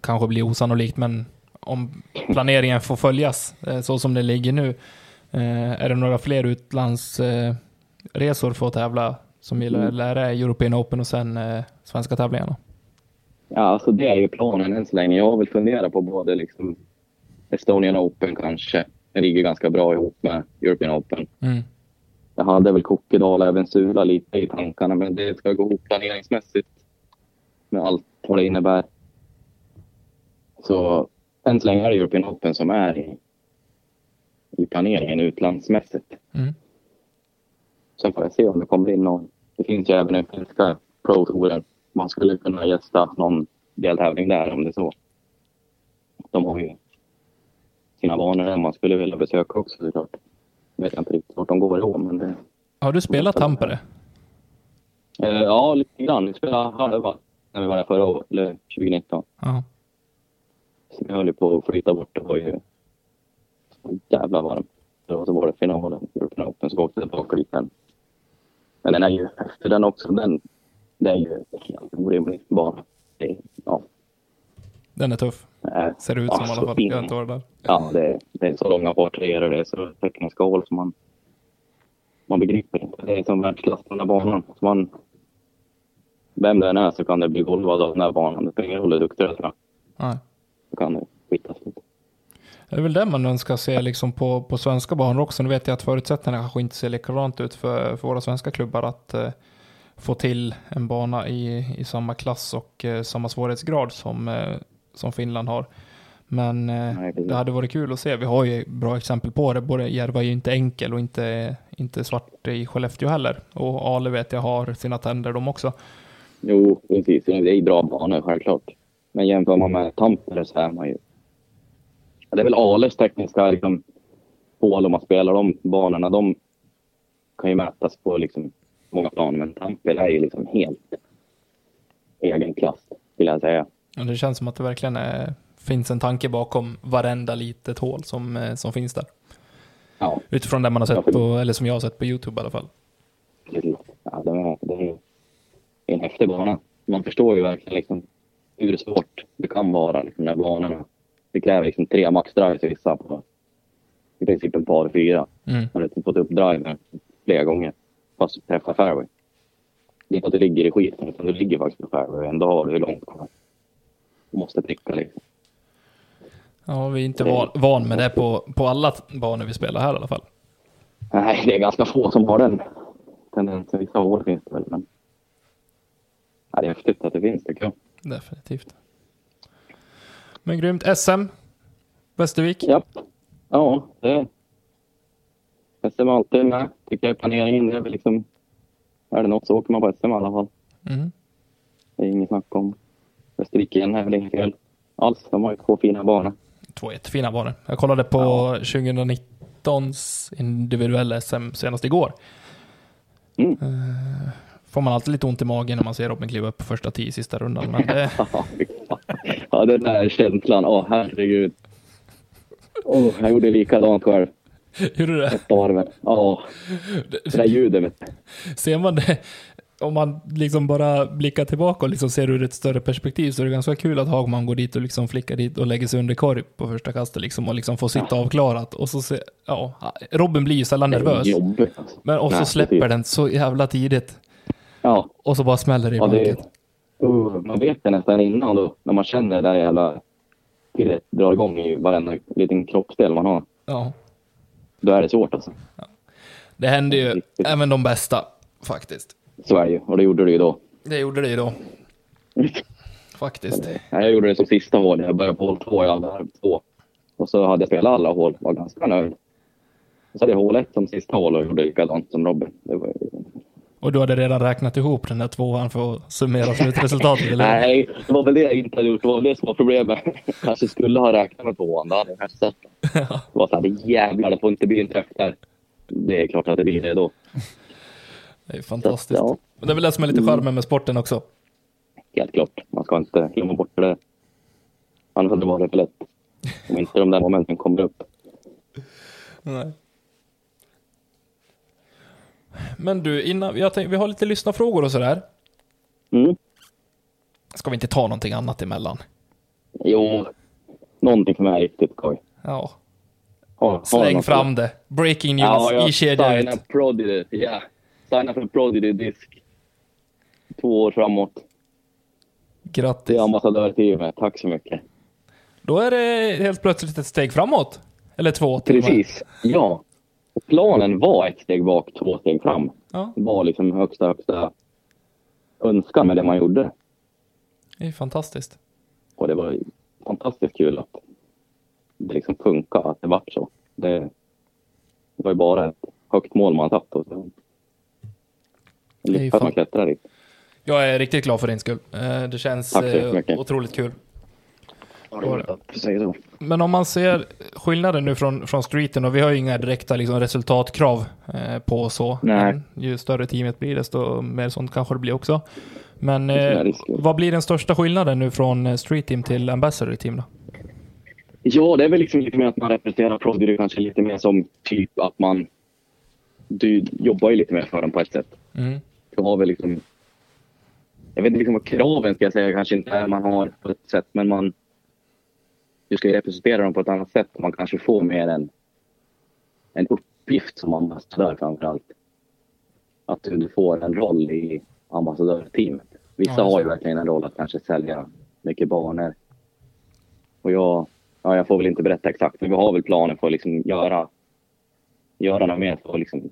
kanske blir osannolikt, men om planeringen får följas eh, så som det ligger nu, eh, är det några fler utlandsresor för att tävla som gillar, Mm. eller är European Open och sen eh, svenska tävlingarna? Ja, alltså det är ju planen än så länge. Jag har väl funderat på både liksom Estonian Open kanske. Det ligger ganska bra ihop med European Open. Mm. Jag hade väl Kokkedal och även Sula lite i tankarna, men det ska gå ihop planeringsmässigt med allt vad det innebär. Så än så länge är det European Open som är i, i planeringen utlandsmässigt. Mm. Sen får jag se om det kommer in någon. Det finns ju även en finska Pro Touren. Man skulle kunna gästa någon deltävling där om det är så. De har ju sina banor där man skulle vilja besöka också såklart. Jag vet inte riktigt vart de går i år, men det, Har du spelat Tampere? eh, ja, lite grann. Vi spelade halva när vi var där förra året, eller 2019. Ja. Så vi höll på att flytta bort. Det var ju så jävla varmt. Och så var det finalen, European Open, så åkte tillbaka dit. Men, men den är ju, efter den också, den, det är ju helt orimlig bana. Det, ja, Den är tuff. är, Ser det ut som i alla så fall. Jag har inte varit där. ja, det, det är så långa par treor och det är så tekniska hål som man, man begriper inte. Det är som världsklass på den här banan. Så man, vem det än är så kan det bli golvad av den här banan. Det spelar ingen roll hur duktig du är. jag. Nej. Kan det skitas lite. Det är väl det man önskar se liksom på, på svenska banor också. Nu vet jag att förutsättningarna kanske inte ser likadant ut för, för våra svenska klubbar att eh, få till en bana i, i samma klass och eh, samma svårighetsgrad som, eh, som Finland har. Men eh, Nej, det hade varit kul att se. Vi har ju bra exempel på det. Både Järva är ju inte enkel och inte, inte svart i Skellefteå heller. Och Ale vet jag har sina tänder de också. Jo, precis. Det är bra banor, självklart. Men jämför man med Tampere så är man ju... Ja, Det är väl Ales tekniska liksom, hål om man spelar de banorna. De kan ju mätas på liksom, många plan, men Tampere är ju liksom helt egen klass, vill jag säga. Och det känns som att det verkligen är, finns en tanke bakom varenda litet hål som, eh, som finns där. Ja, Utifrån det man har sett Ja, på, eller som jag har sett på YouTube i alla fall. Ja, det, är, det är en häftig bana. Man förstår ju verkligen liksom, hur svårt det kan vara, liksom, de här banorna. Det kräver liksom tre maxdrives vissa på i princip en par fyra. Mm. Man har liksom fått upp driven flera gånger fast du träffar fairway. Det är inte att du ligger i skiten utan du ligger faktiskt på fairway ändå har du hur långt kvar. Du måste pricka liksom. Ja, vi är inte van, van med det på, på alla banor vi spelar här i alla fall. Nej, det är ganska få som har den tendensen. Vissa hål finns det väl, men ja, det är häftigt att det finns tycker jag. Definitivt. Men grymt. SM. Västervik. Ja, ja det SM är alltid med. Tycker jag planeringen det är väl liksom är det något så åker man på SM i alla fall. Mm. Det är inget snack om. Västervik igen är väl inget fel alls. De har ju två fina banor. Två jättefina banor. Jag kollade på 2019s individuella SM senast igår. Mm. Eh, Får man alltid lite ont i magen när man ser Robin kliva upp på första tio sista rundan. Men det, Ja, den där känslan. Åh, herregud. Åh, jag gjorde likadant själv. Gjorde du det? Ett varv. Ja, det där ljudet. Vet. Ser man det, om man liksom bara blickar tillbaka och liksom ser ur ett större perspektiv så är det ganska kul att Hagman går dit och liksom flickar dit och lägger sig under korg på första kastet liksom och liksom får sitta avklarat. Och så ser, ja, Robin blir ju sällan nervös. Alltså. Men och så släpper den så jävla tidigt. Ja, Och så bara smäller det i ja det, uh, man vet det nästan innan då. När man känner det där jävla pirret drar igång i varenda liten kroppsdel man har. Ja. Då är det svårt alltså. Det hände ju Riktigt. även de bästa faktiskt. Så är det ju. Och det gjorde det ju då. Det gjorde det ju då. Faktiskt. Nej, Jag gjorde det som sista hål. Jag började på hål två, jag hade två. Och så hade jag spelat alla hål, var ganska nöjd. Och så hade jag hål ett som sista hål och gjorde likadant som Robin. Det var, Och du hade redan räknat ihop den där tvåan för att summera slutresultatet, eller? nej, det var väl det jag inte hade gjort. Det var väl det som var problemet. kanske skulle ha räknat med tvåan. Då hade jag kanske sett det. Det var så här, jävlar, det får inte bli en träff där. Det är klart att det blir det då. Det är Så, fantastiskt. ja, Men det är väl det som är lite charmen med sporten också. helt klart. Man ska inte glömma bort det. Annars hade det varit för lätt. Om inte de där momenten kommer upp. Nej. Men du, innan, jag tänkte, vi har lite lyssnarfrågor och sådär. Mm. Ska vi inte ta någonting annat emellan? Jo, någonting som är riktigt skoj. Ja. Du Släng fram det. Breaking news Ja, jag i kedja signar ut. Prodigy. Ja, signar för Prodigy disk. Två år framåt. Det Grattis. är ambassadörteamet. Tack så mycket. Då är det helt plötsligt ett steg framåt. Eller två till. Precis. Ja. Planen var ett steg bak, två steg fram. Ja, Det var liksom högsta, högsta önskan med det man gjorde. det är fantastiskt. Och det var fantastiskt kul att det liksom funkar, att det vart så. Det, det var ju bara ett högt mål man satt och så fan- man klättra dit. Jag är riktigt glad för din skull. Eh, Det känns Tack så så. Men om man ser skillnaden nu från, från streeten och vi har ju inga direkta liksom, resultatkrav eh, på så. Nej. Men ju större teamet blir desto mer sånt kanske det blir också. Men eh, vad blir den största skillnaden nu från eh, street team till ambassador team då? Ja, det är väl liksom lite mer att man representerar Prodigy kanske lite mer som typ att man... Du jobbar ju lite mer för dem på ett sätt. Mm. Du har väl liksom... Jag vet inte liksom vad kraven ska jag säga kanske inte är man har på ett sätt, men man... Du ska representera dem på ett annat sätt och man kanske får mer en, en uppgift som ambassadör framför allt. Att du, får en roll i ambassadörteamet. Vissa Ja, har ju verkligen en roll att kanske sälja mycket banor. Och jag, ja, jag får väl inte berätta exakt, men vi har väl planer på att liksom göra, göra något mer för att liksom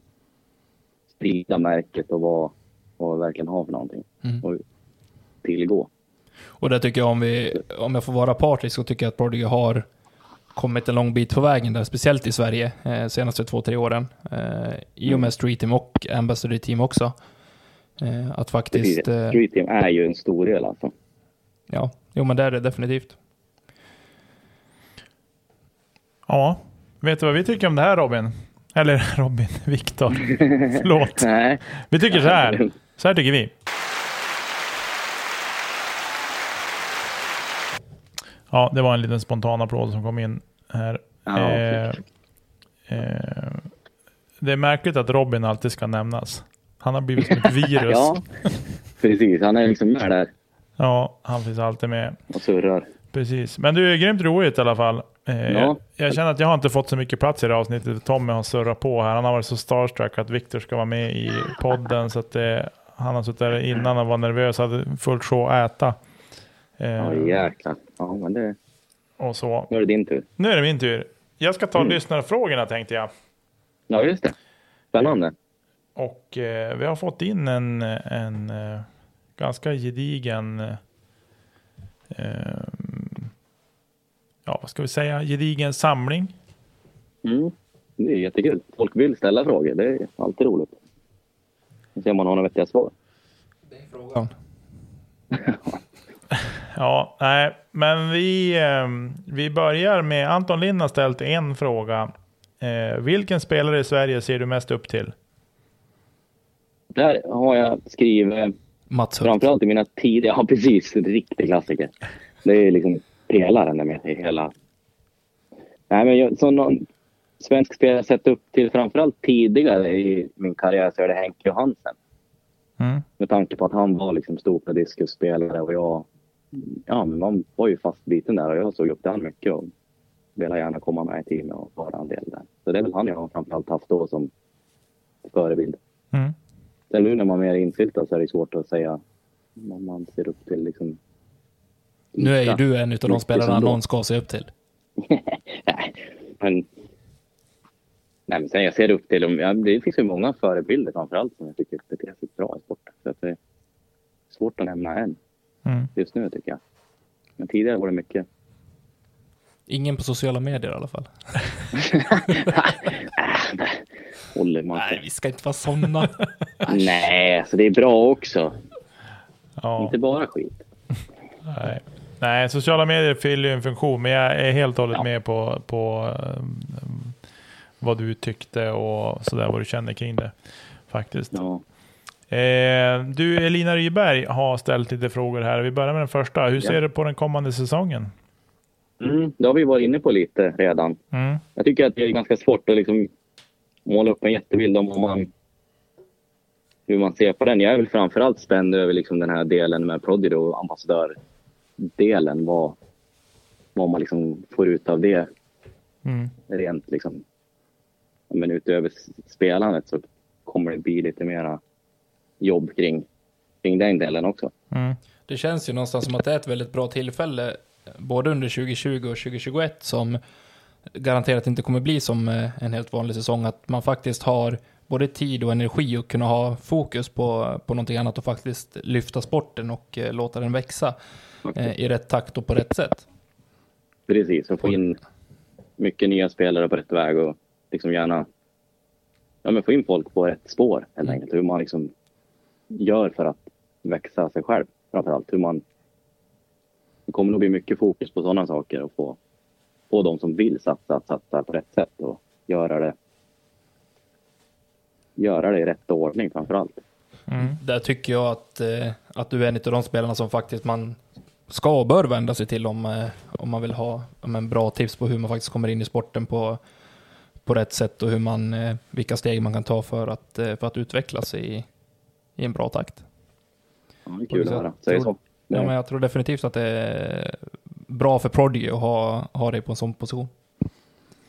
sprida märket och vad, vad vi verkligen har för någonting. Mm. Och tillgå. Och det tycker jag om vi, om jag får vara partisk så tycker jag att Prodigy har kommit en lång bit på vägen där, speciellt i Sverige, eh, senaste två, tre åren. Eh, I och med Street Team och Ambassador Team också. Eh, att faktiskt... Eh, Street Team är ju en stor del alltså. ja, jo men det är det definitivt. Ja, vet du vad vi tycker om det här Robin? Eller Robin, Viktor. Förlåt. Nej. Vi tycker så här. Så här tycker vi. Ja, det var en liten spontan applåd som kom in här. Ja, Eh, eh, det är märkligt att Robin alltid ska nämnas. Han har blivit som ett virus. ja, precis. Han är liksom med där Ja, han finns alltid med. och surrar. Precis. Men du är grymt roligt i alla fall. Eh, Ja. jag, jag känner att jag har inte fått så mycket plats i det här avsnittet. Tommy har surrat på här. Han har varit så starstruck att Viktor ska vara med i podden. Så att det, han har suttit där innan och var nervös. Hade fullt sjå att äta. Eh, Ja, jäklar. Ja, men det, och så. nu är det din tur. Nu är det min tur. Jag ska ta Mm. lyssnarfrågorna tänkte jag. Ja, just det. Spännande. Och eh, vi har fått in en, en eh, ganska gedigen, eh, ja vad ska vi säga, gedigen samling. Mm. Det är jättekul. Folk vill ställa frågor. Det är alltid roligt. Vi ser om man har några vettiga svar. Frågan. Ja, nej, men vi, eh, vi börjar med Anton Lind har ställt en fråga. Eh, vilken spelare i Sverige ser du mest upp till? Där har jag skrivit, Mats Hult. framförallt i mina tidiga, ja precis, en riktig klassiker. Det är liksom pelaren med i hela... Nej, men jag, så någon svensk spelare sett upp till framförallt tidigare i min karriär så är det Henke Johansen. Mm. Med tanke på att han var liksom stor diskusspelare och jag... Ja, men man var ju fast biten där och jag såg upp till honom mycket och ville gärna komma med i teamet och vara en del där. Så det är väl han jag har framförallt haft då som förebild. Mm. Sen nu när man är mer insyltad så är det svårt att säga vad man ser upp till. Liksom. Nu är ju du en av de spelarna någon ska se upp till. Nej, men, nej, men sen jag ser upp till dem. Ja, det finns ju många förebilder framförallt som jag tycker beter sig bra i sporten. Så att det är svårt att nämna en Mm. just nu tycker jag. Men tidigare var det mycket. Ingen på sociala medier i alla fall. Håller man Nej, vi ska inte vara sådana. Nej, så det är bra också. Ja. Inte bara skit. Nej. Nej, sociala medier fyller ju en funktion, men jag är helt och hållet Ja. med på, på um, vad du tyckte och sådär, vad du känner kring det. Faktiskt. Ja. Eh, du, Elina Ryberg har ställt lite frågor här. Vi börjar med den första. Hur Ja. ser du på den kommande säsongen? Mm, det har vi varit inne på lite redan. Mm. Jag tycker att det är ganska svårt att liksom måla upp en jättebild om man, hur man ser på den. Jag är väl framförallt spänd över liksom den här delen med Prodigy och ambassadördelen. Vad, vad man liksom får ut av det Mm. rent liksom. Men utöver spelandet så kommer det bli lite mera jobb kring, kring den delen också. Mm. Det känns ju någonstans som att det är ett väldigt bra tillfälle, både under 2020 och 2021, som garanterat inte kommer bli som eh, en helt vanlig säsong, att man faktiskt har både tid och energi att kunna ha fokus på, på någonting annat och faktiskt lyfta sporten och eh, låta den växa eh, i rätt takt och på rätt sätt. Precis, och få in mycket nya spelare på rätt väg och liksom gärna ja, men få in folk på rätt spår helt Mm. enkelt. Hur man liksom gör för att växa sig själv framförallt. Hur man det kommer nog bli mycket fokus på sådana saker och få, få de som vill satsa att satsa på rätt sätt och göra det göra det i rätt ordning framför allt. Mm. Där tycker jag att, eh, att du är en av de spelarna som faktiskt man ska och bör vända sig till om, eh, om man vill ha om en bra tips på hur man faktiskt kommer in i sporten på, på rätt sätt och hur man, eh, vilka steg man kan ta för att, eh, för att utvecklas i, i en bra takt. Ja, det är kul att höra. Säg så. Ja, men jag tror definitivt att det är bra för Prodigy att ha, ha dig på en sån position.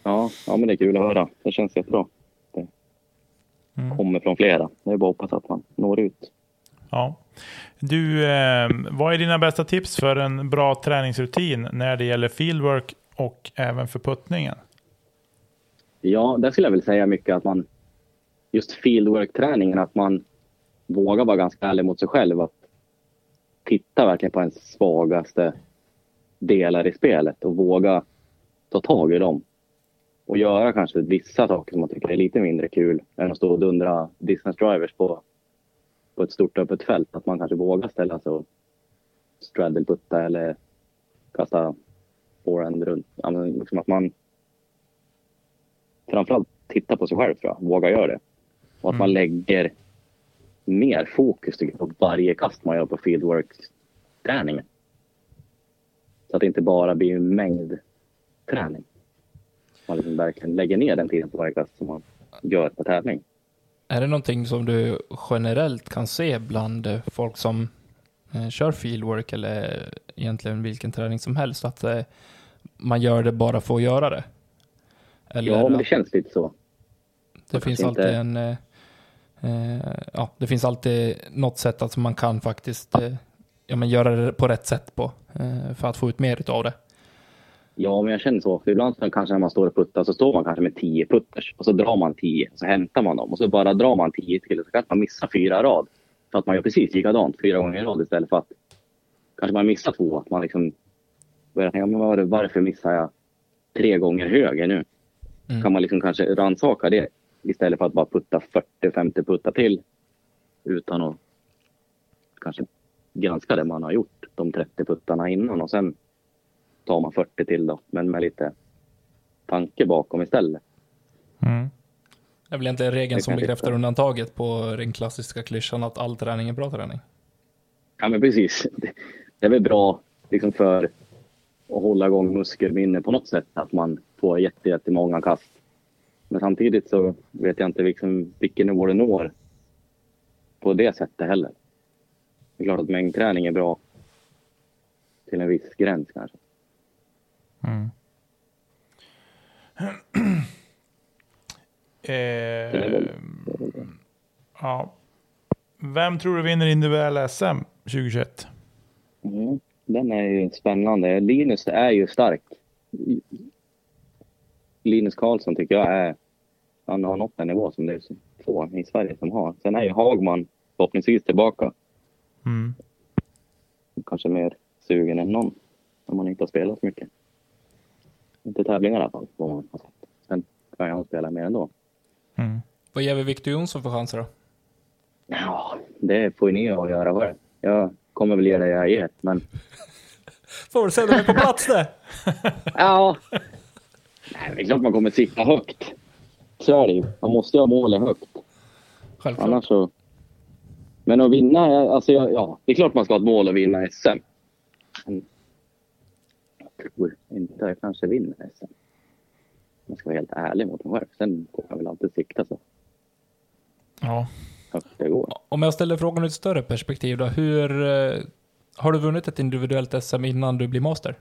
Ja, ja, men det är kul att höra. Det känns jättebra. Det Mm. kommer från flera. Det är bara att hoppas att man når ut. Ja. Du, eh, vad är dina bästa tips för en bra träningsrutin när det gäller fieldwork och även för puttningen? Ja, där skulle jag väl säga mycket att man just fieldwork-träningen, att man vågar vara ganska ärlig mot sig själv. Att titta verkligen på ens svagaste delar i spelet och våga ta tag i dem. Och göra kanske vissa saker som man tycker är lite mindre kul än att stå och dundra distance drivers på, på ett stort öppet fält. Att man kanske vågar ställa sig och straddle-putta eller kasta forehand runt. Liksom att man framförallt titta på sig själv tror jag. Våga göra det. Och att man lägger mer fokus jag, på varje kast man gör på fieldwork-träningen. Så att det inte bara blir en mängd träning. Man liksom verkligen lägger ner den tiden på varje kast som man gör på tävling. Är det någonting som du generellt kan se bland eh, folk som eh, kör fieldwork eller egentligen vilken träning som helst, att eh, man gör det bara för att göra det? Eller Ja, men det känns lite så. det finns kanske alltid inte- en... Eh, ja, det finns alltid något sätt att man kan faktiskt eh, ja, men göra det på rätt sätt på eh, för att få ut mer av det. Ja, men jag känner så. För ibland så kanske när man står och puttar så står man kanske med tio putters och så drar man tio och så hämtar man dem och så bara drar man tio till och så kanske man missar fyra rad. För att man gör precis likadant fyra gånger i rad istället för att kanske man missar två. Att man liksom börjar tänka, men var, varför missar jag tre gånger höger nu? Mm. Kan man liksom kanske rannsaka det istället för att bara putta 40-50 puttar till utan att kanske granska det man har gjort, de 30 puttarna innan och sen tar man 40 till då, men med lite tanke bakom istället. Mm. Det är väl egentligen regeln som bekräftar undantaget på den klassiska klyschan att all träning är bra träning. Ja, men precis. Det- är väl bra liksom för att hålla igång muskelminne på något sätt, att man får jätte, jättemånga kast. Men samtidigt så vet jag inte liksom vilken nivå det når på det sättet heller. Det är klart att mängdträning är bra till en viss gräns kanske. Mm. eh, ja. Vem tror du vinner individuell SM 2021? Mm. Den är ju spännande. Linus är ju stark. Linus Karlsson tycker jag är... Han har nått en nivå som det är få i Sverige som har. Sen är ju Hagman förhoppningsvis tillbaka. Mm. Kanske mer sugen än någon. Om han inte har spelat så mycket. Inte tävlingar i alla fall. Vad man har sett. Sen kan han spela mer ändå. Mm. Vad ger vi Victor Jonsson för chanser då? Ja, det får ju ni att göra själv. Jag kommer väl ge det jag ger, men Får du sätta mig på plats där? Ja. Nej, det är klart man kommer sikta högt. Så är det ju. Man måste ju ha målet högt. Självklart. Annars så... Men att vinna, alltså ja, det är klart man ska ha ett mål att vinna SM. Men jag tror inte jag kanske vinner SM. Man ska vara helt ärlig mot mig själv. Sen får jag väl alltid sikta så Ja. högt det går. Om jag ställer frågan ur ett större perspektiv då, hur... eh, Har du vunnit ett individuellt SM innan du blir master?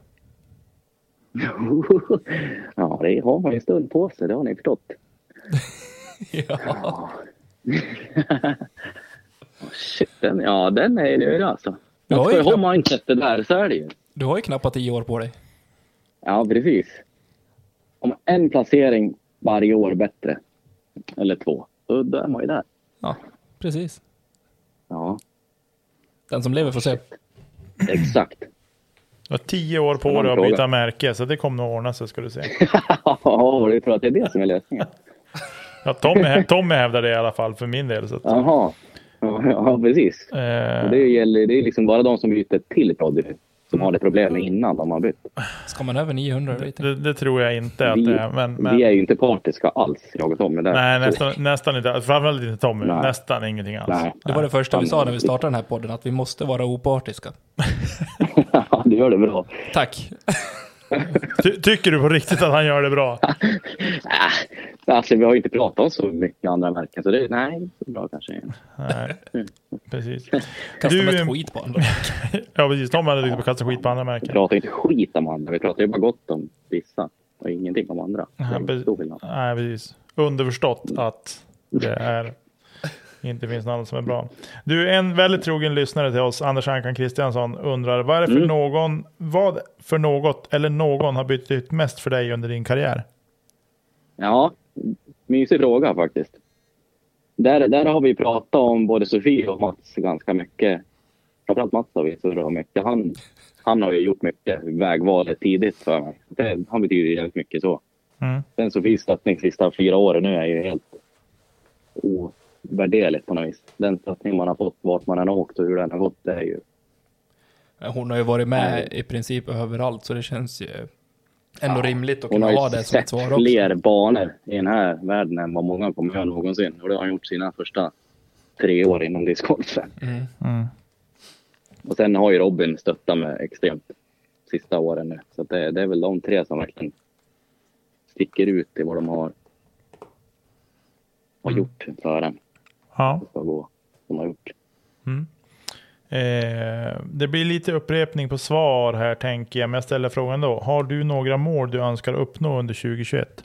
Ja, det har man en stund på sig, det har ni förstått. ja. Shit, den, ja, den är det alltså. Ja, Man ska ju ja. ha mindsetet där, så är det ju. Du har ju knappt tio år på dig. Ja, precis. Om en placering varje år bättre, eller två, då, då är man ju där. Ja, precis. Ja, Den som lever får se. exakt. Du har tio år på dig att fråga. byta märke, så det kommer nog ordna sig ska du se. Ja, du tror att det är det som är lösningen? Ja, Tommy, Tommy hävdar det i alla fall för min del. Så att, Jaha. Ja, precis. Eh, det, gäller, det är liksom bara de som byter till Prodigy som har det problemet innan de har bytt. Ska man över 900 rating? Det, det tror jag inte att Vi, det är. Men, men, vi är ju inte partiska alls, jag och Tommy. Där. nej, nästan, nästan inte. Framförallt inte Tommy. Nej. Nästan ingenting alls. Nej. Det var det första vi sa när vi startade den här podden, att vi måste vara opartiska. du gör det bra. Tack. Ty, tycker du på riktigt att han gör det bra? Alltså, vi har ju inte pratat om så mycket andra märken, så det nej, inte så bra kanske. Nej, precis. Kastar Du, eh, skit på andra. Ja, precis. Tommy hade att kasta skit på andra Vi märken. pratar inte skit om andra, vi pratar ju bara gott om vissa. Och ingenting om andra. Precis. Nej, precis. Underförstått att det är inte finns något som är bra. Du, en väldigt trogen lyssnare till oss, Anders Ankan Kristiansson, undrar vad är det för Mm. någon, vad för något eller någon har betytt mest för dig under din karriär? Ja, mysig fråga faktiskt. Där, där har vi pratat om både Sofie och Mats ganska mycket. Framförallt Mats har vi surrat mycket. Han, han har ju gjort mycket vägvalet tidigt för mig. Det, han betyder jävligt mycket så. Mm. Sen Sofies stöttning sista fyra åren nu är ju helt ovärderligt på något vis. Den stöttning man har fått, vart man än har åkt och hur den har gått, det är ju... Hon har ju varit med i princip överallt, så det känns ju ändå Ja, rimligt att Hon kunna har ha ju det som ett sett svar också. fler banor i den här världen än vad många kommer göra någonsin. Och det har han gjort sina första tre år inom discgolfen. Mm. Mm. Och sen har ju Robin stöttat med extremt sista åren nu. Så det, det är väl de tre som verkligen sticker ut i vad de har, har Mm. gjort för en. Ja. Som de har gjort. Mm. Eh, det blir lite upprepning på svar här tänker jag, men jag ställer frågan då. Har du några mål du önskar uppnå under 2021?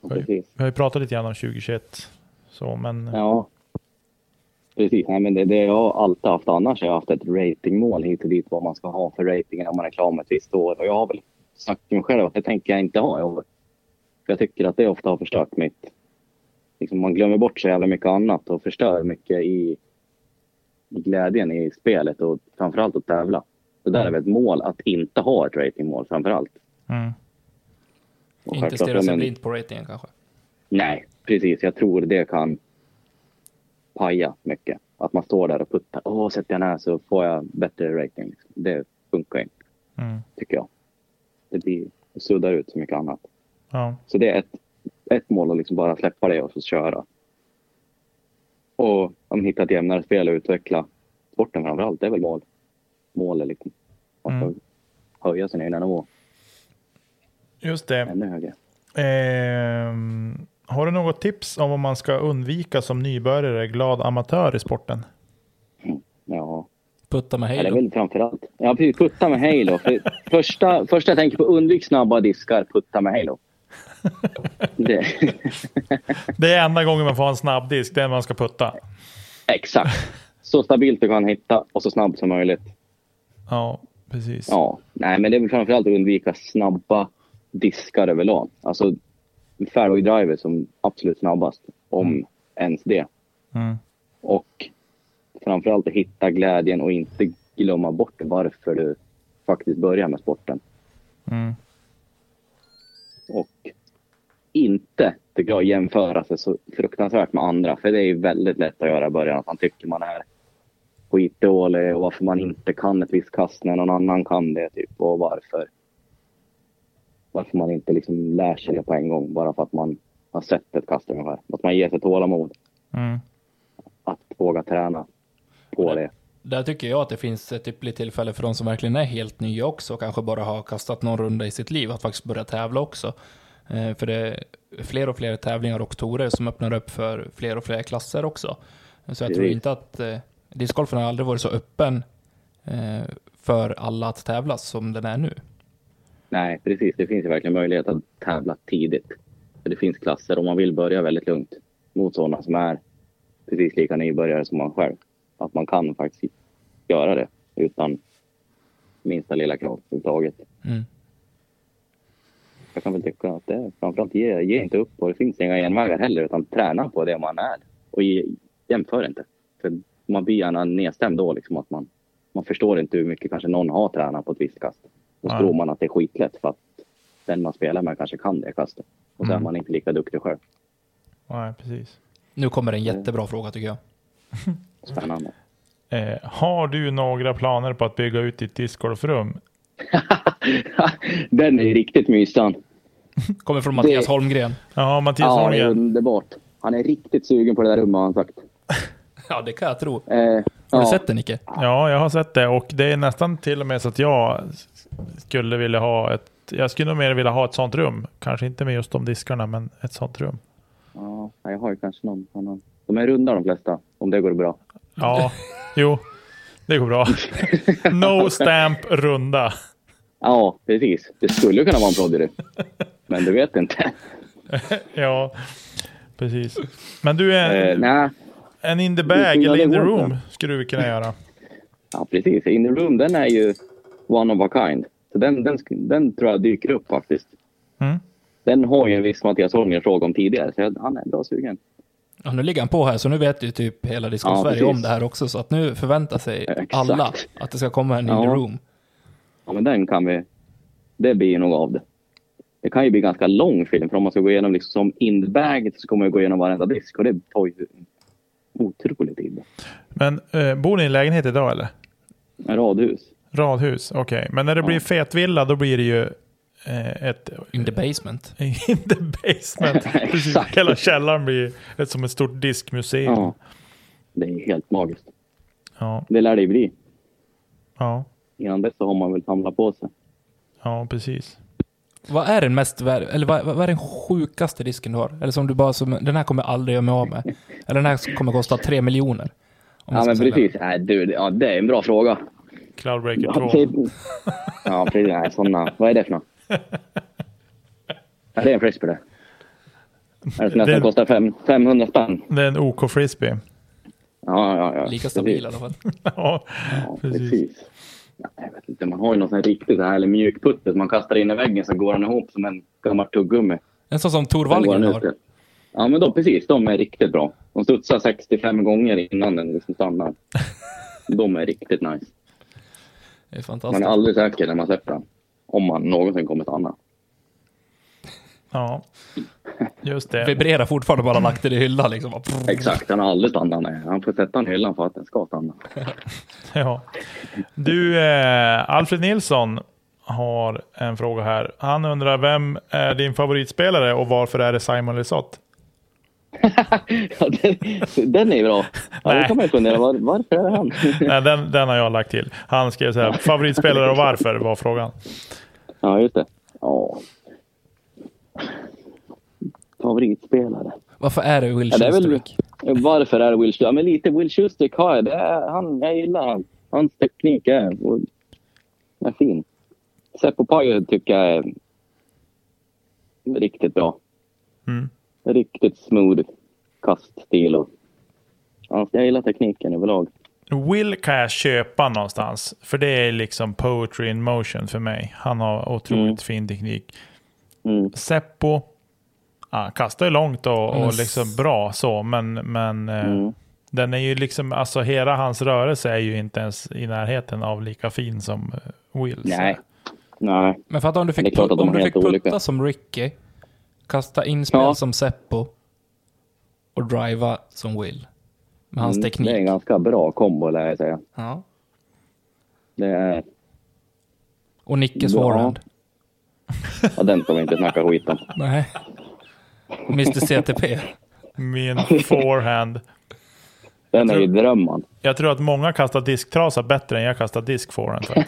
Och Oj. Precis. Vi har ju pratat lite grann om 2021. Så, men Ja. Precis. Nej, men det, det jag har alltid haft annars. Jag har haft ett ratingmål hit och dit vad man ska ha för rating när man är klar med ett visst år. Och jag har väl sagt till mig själv att det tänker jag inte ha i år. För jag tycker att det ofta har förstört mitt... Liksom man glömmer bort så jävla mycket annat och förstör mycket i, i glädjen i spelet och framförallt att tävla. Det där är väl ett mål att inte ha ett ratingmål framförallt. mm. Och Inte stirra sig blind på ratingen kanske. Nej, precis. Jag tror det kan paja mycket. Att man står där och puttar. Åh, sätter jag den här så får jag bättre rating. Det funkar inte, Mm. tycker jag. Det blir suddar ut så mycket annat. Ja. Så det är ett, ett mål att liksom bara släppa det och så köra. Och om man hittar ett jämnare spel och utveckla sporten framför allt. Det är väl mål. Målet liksom. Man får Mm. höja sin egna nivå Just det. ännu högre. Ehm, har du något tips om vad man ska undvika som nybörjare, glad amatör i sporten? Ja, Putta med Ja, det är Halo. väl framförallt. Ja. Putta med Halo. För första, första jag tänker på, undvik snabba diskar, putta med Halo. Det, Det är enda gången man får en snabbdisk, det är när man ska putta. exakt. Så stabilt du kan hitta och så snabbt som möjligt. Ja, precis. Ja, nej, men det är väl framförallt att undvika snabba diskar överlag. Alltså fairway driver som absolut snabbast, om ens det. Mm. Och framförallt att hitta glädjen och inte glömma bort varför du faktiskt börjar med sporten. Mm. Och inte, tycker jag, jämföra sig så fruktansvärt med andra. För det är ju väldigt lätt att göra i början. Att man tycker man är skitdålig och varför man inte kan ett visst kast när någon annan kan det. Typ, och varför, varför man inte liksom lär sig det på en gång bara för att man har sett ett kast ungefär. Att man ger sig tålamod Mm. att våga träna på det. Där tycker jag att det finns ett ypperligt tillfälle för de som verkligen är helt nya också, kanske bara har kastat någon runda i sitt liv, att faktiskt börja tävla också. Eh, För det är fler och fler tävlingar och torer som öppnar upp för fler och fler klasser också. Så jag tror inte att eh, discgolfen har aldrig varit så öppen eh, för alla att tävla som den är nu. Nej, precis. Det finns ju verkligen möjlighet att tävla tidigt. För det finns klasser om man vill börja väldigt lugnt mot sådana som är precis lika nybörjare som man själv. Att man kan faktiskt göra det utan minsta lilla krav överhuvudtaget. Mm. Jag kan väl tycka att det är framförallt ge, ge inte upp och det finns inga genvägar heller utan träna på det man är och ge, jämför inte. För man blir gärna nedstämd då liksom att man, man förstår inte hur mycket kanske någon har tränat på ett visst kast. Och så Nej. tror man att det är skitlätt för att den man spelar med kanske kan det kastet. Och så Mm. är man inte lika duktig själv. Nej, precis. Nu kommer en jättebra fråga tycker jag. Spännande. Eh, har du några planer på att bygga ut ditt discgolfrum? Den är riktigt mysan. Kommer från Mattias Det- Holmgren. Ja, Mattias Ja, Holmgren. underbart. Han är riktigt sugen på det där rummet har han sagt. Ja, det kan jag tro. Eh, Har ja. du sett det, Nicke? Ja, jag har sett det och det är nästan till och med så att jag skulle vilja ha ett jag skulle nog mer vilja ha ett sånt rum. Kanske inte med just de diskarna, men ett sånt rum. Ja, jag har ju kanske någon annan. De är runda de flesta, om det går bra. Ja, jo, det går bra. No stamp runda. Ja, precis. Det skulle kunna vara en Prodigy. Men du vet inte. Ja, precis. Men du är Eh, en in the bag eller in the room inte. skulle du kunna göra. ja, precis. In the room, den är ju one of a kind. Så den, den, den tror jag dyker upp faktiskt. Mm. Den har ju en viss Mattias Holmgren fråga om tidigare, så han är bra sugen. Ja, nu ligger han på här, så nu vet ju typ hela Disco Ja, Sverige precis. om det här också. Så att nu förväntar sig Exakt. alla att det ska komma en in the Ja. room. Ja, men den kan vi... Det blir nog av det. Det kan ju bli ganska lång film, för om man ska gå igenom liksom som in the bag så kommer man gå igenom varenda disk och det tar ju otroligt tid. Men eh, bor ni i en lägenhet idag eller? En radhus. Radhus, okej. Men när det blir fetvilla då blir det ju ett In the basement. in the basement. Precis. Hela källaren blir ett, som ett stort diskmuseum. Ja. Det är helt magiskt. Ja, Det lär det ju bli. ja, Innan dess så har man väl samlat på sig. ja, precis. Vad är den mest värd, eller vad, vad är den sjukaste disken du har? Eller som du bara, som, den här kommer jag aldrig göra mig av med. Eller den här kommer kosta tre miljoner. Ja, men precis. Nej, du, det- ja, det är en bra fråga. Cloudbreaker Ja, 2. precis. Ja, precis. Nej, såna. Vad är det för något? Ja, det är en frisbee det. Det Det- som kostar fem, 500 spänn? Det är en OK Frisbee. Ja, ja, ja. Lika stabil i alla fall. Ja, Ja, precis. precis. Ja, jag vet inte, man har ju någon sån här riktigt så här eller mjukputte som man kastar in i väggen så går den ihop som en gammal tuggummi. En sån som Tor Wallgren den har. Ja, men då precis. De är riktigt bra. De studsar 65 gånger innan den liksom stannar. De är riktigt nice. Det är Man fantastiskt. är aldrig säker när man släpper den. Om man någonsin kommer stanna. Ja, just det. Vibrerar fortfarande bara lagt den i hyllan liksom. Exakt, han har aldrig stannat. Nej. Han får sätta den i hyllan för att den ska stanna. Ja. Du, eh, Alfred Nilsson har en fråga här. Han undrar, vem är din favoritspelare och varför är det Simon Lisotte? ja, den, den är bra. Ja, Nej. då kan man ju fundera, var, varför är det han? Nej, den, den har jag lagt till. Han skrev så här, favoritspelare och varför var frågan. Ja, just det. Ja. Favoritspelare. Varför är det Will Ja, det är väl, varför är det Will Schuster? Ja, men lite Will Schuster har jag. Är, han, jag gillar han. Hans teknik är, är fin. Seppo Pajo tycker jag är riktigt bra. Mm. Riktigt smooth kaststil. Och, ja, jag gillar tekniken överlag. Will kan jag köpa någonstans, för det är liksom poetry in motion för mig. Han har otroligt Mm. fin teknik. Mm. Seppo, ja, kastar ju långt och, och liksom bra så, men, men eh, Mm. den är ju liksom, alltså hela hans rörelse är ju inte ens i närheten av lika fin som eh, Wills. Nej. Nej. Men fatta om du fick, de om du fick putta olika. som Ricky, kasta inspel Ja. som Seppo och driva som Will. Med hans Mm, teknik. Det är en ganska bra kombo lär jag säga. Ja. Det är, Och Nickes forehand. ja, den ska vi inte snacka skit om. Nej. Mr CTP. Min forehand. Den är ju drömmen. Jag tror att många kastar disktrasa bättre än jag kastar disk forehand.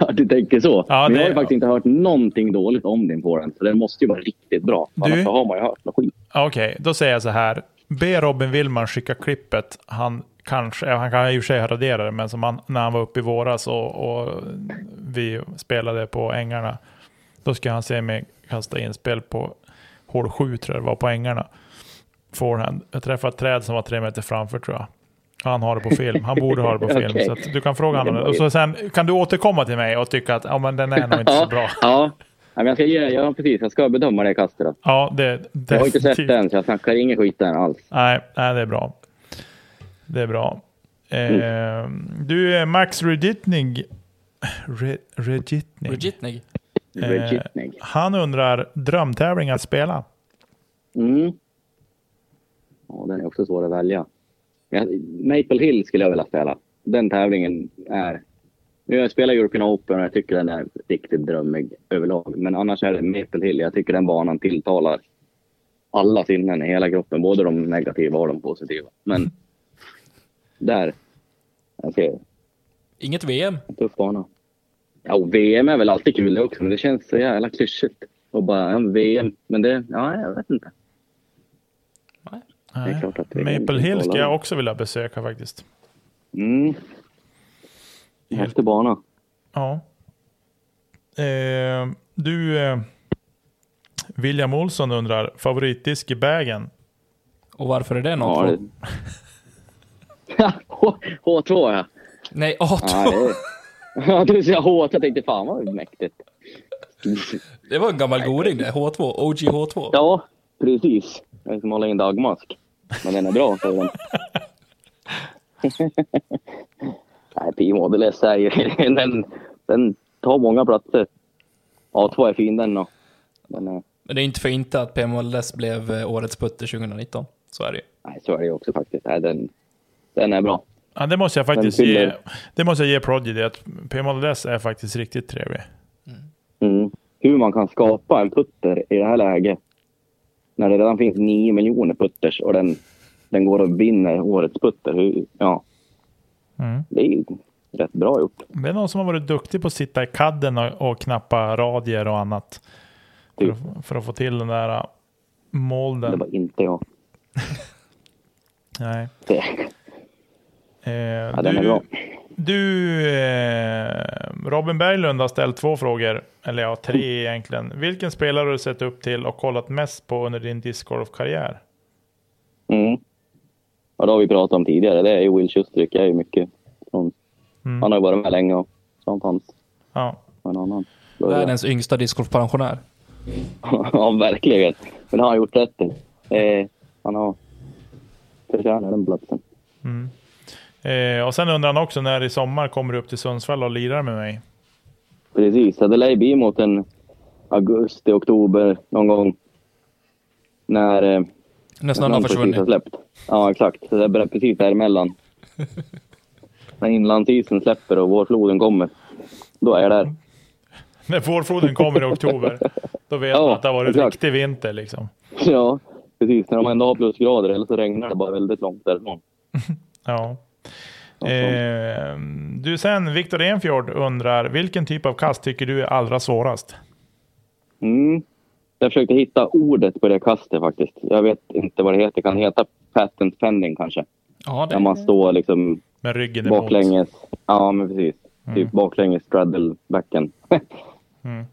Ja, du tänker så. Ja, Men det- jag har ju faktiskt inte hört någonting dåligt om din forehand. Så den måste ju vara riktigt bra. Du- Annars har man ju hört något skit. Okej, då säger jag så här. Be Robin Willman skicka klippet. Han kanske, han kan i och för sig radera det, men som han, när han var uppe i våras och, och vi spelade på ängarna. Då ska han se mig kasta inspel på hål 7 tror jag det var på ängarna. Forehand. Jag träffade ett träd som var tre meter framför tror jag. Han har det på film. Han borde ha det på film. Okej. Så du kan fråga honom. Och så sen kan du återkomma till mig och tycka att ja, men den är nog inte så bra. Ja men jag ska ge, ja, precis. Jag ska bedöma det kastet. Då. Ja, det, Jag har inte sett den, så jag snackar ingen skit där alls. Nej, nej, det är bra. Det är bra. Eh, Du, Max Regitnig. Re, Regitnig. Regitnig. Eh, han undrar, drömtävling att spela? Mm. Ja, den är också svår att välja. Maple Hill skulle jag vilja spela. den tävlingen är... Jag spelar European Open och jag tycker den är riktigt drömmig överlag. Men annars är det Maple Hill. Jag tycker den banan tilltalar alla sinnen i hela kroppen. Både de negativa och de positiva. Men där. Jag ser Inget VM. en tuff bana. Ja, och VM är väl alltid kul det också, men det känns så jävla klyschigt. Och bara, ja, VM. Men det, ja, jag vet inte. Nej. klart att det är Maple Hill ska jag också vilja besöka faktiskt. Mm. Häftig bana. Ja. Eh, du, eh, William Olsson undrar, favoritdisk i bagen? Och varför är det något? Ja, det... H- H2 ja. Nej, A2. Ja, det. Ja, du säger H2. Jag tänkte fan vad mäktigt. Det var en gammal goding det. H2. OG H2. Ja, precis. Jag är som håller in dagmask. Men den är bra, säger den. Nej, P-Model S är ju... Den, den tar många platser. A2 är fin den och den är... Men det är inte för inte att PMLS blev eh, årets putter 2019. Så är det ju. Nej, så är det också faktiskt. Nej, den, den är bra. Ja, det måste jag faktiskt ge, det måste jag ge Prodigy, att P-Model S är faktiskt riktigt trevlig. Mm. Hur man kan skapa en putter i det här läget. När det redan finns 9 miljoner putters och den, den går och vinner årets putter. Hur, ja, Mm. det är ju rätt bra gjort. Det är någon som har varit duktig på att sitta i kadden och, och knappa radier och annat. För, Typ. att- för att få till den där Det molden. var inte jag. Nej. Det, Eh, ja, du, du eh, Robin Berglund har ställt två frågor, eller ja, tre egentligen. Vilken spelare har du sett upp till och kollat mest på under din discgolfkarriär? Mm. Ja, det har vi pratat om tidigare. Det är ju Will Schustrick. Jag är ju mycket från, Mm. Han har ju varit med länge och sånt fanns Ja. en annan. Världens yngsta discgolfpensionär. ja, verkligen. Men det har han gjort rätt. Eh, han har förtjänat den platsen. Mm. Eh, och sen undrar han också när i sommar kommer du upp till Sundsvall och lirar med mig? Precis, det lär bli mot en augusti, oktober någon gång. När eh, När snön har försvunnit. släppt. Ja, exakt. Så det är precis däremellan. När inlandsisen släpper och vårfloden kommer. Då är jag där. När vårfloden kommer i oktober, då vet Ja, man att det har varit exakt. riktig vinter liksom. Ja, precis. När de ändå har plusgrader eller så regnar det bara väldigt långt därifrån. Ja. Ja, Eh, du sen, Viktor Enfjord undrar, vilken typ av kast tycker du är allra svårast? Mm. Jag försökte hitta ordet på det kastet faktiskt. Jag vet inte vad det heter. Kan det heta patent pending kanske? Ja, När man det, står liksom Med ryggen emot. baklänges. Ja, men precis. Typ baklänges straddle backen. Mm.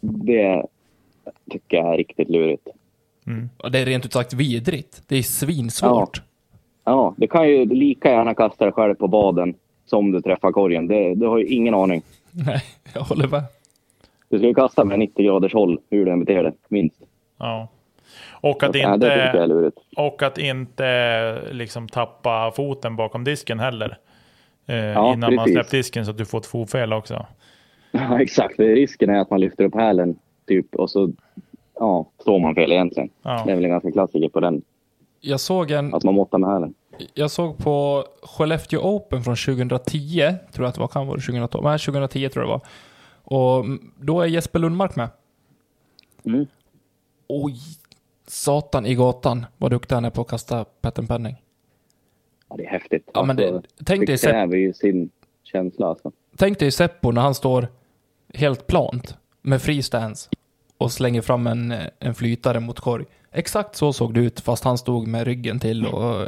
Det tycker jag är riktigt lurigt. Mm. ja, det är rent ut sagt vidrigt. Det är svinsvårt. Ja, det kan ju lika gärna kasta dig själv på baden som du träffar korgen. Det, du har ju ingen aning. Nej, jag håller med. Du ska ju kasta med 90 graders håll, hur du än beter dig, minst. Ja. Och att, Ja, inte, och att inte liksom tappa foten bakom disken heller. Eh, innan man precis. släppt disken så att du får ett fotfel också. Ja, exakt. Det- Risken är att man lyfter upp hälen typ och så ja, står man fel egentligen. Ja. Det är väl en ganska klassiker på den. Jag såg, en, Att man måttar med hälen. jag såg på Skellefteå Open från 2010, tror jag att det var, kan vara det 2012, nej 2010 tror jag det var. Och då är Jesper Lundmark med. Mm. Oj, satan i gatan vad duktig han är på att kasta patent penning. Ja, det är häftigt. Ja, men det- Alltså, tänk dig det Sepp- kräver ju sin känsla alltså. Tänk dig Seppo när han står helt plant med free stance och slänger fram en, en flytare mot korg. Exakt så såg det ut fast han stod med ryggen till och eh,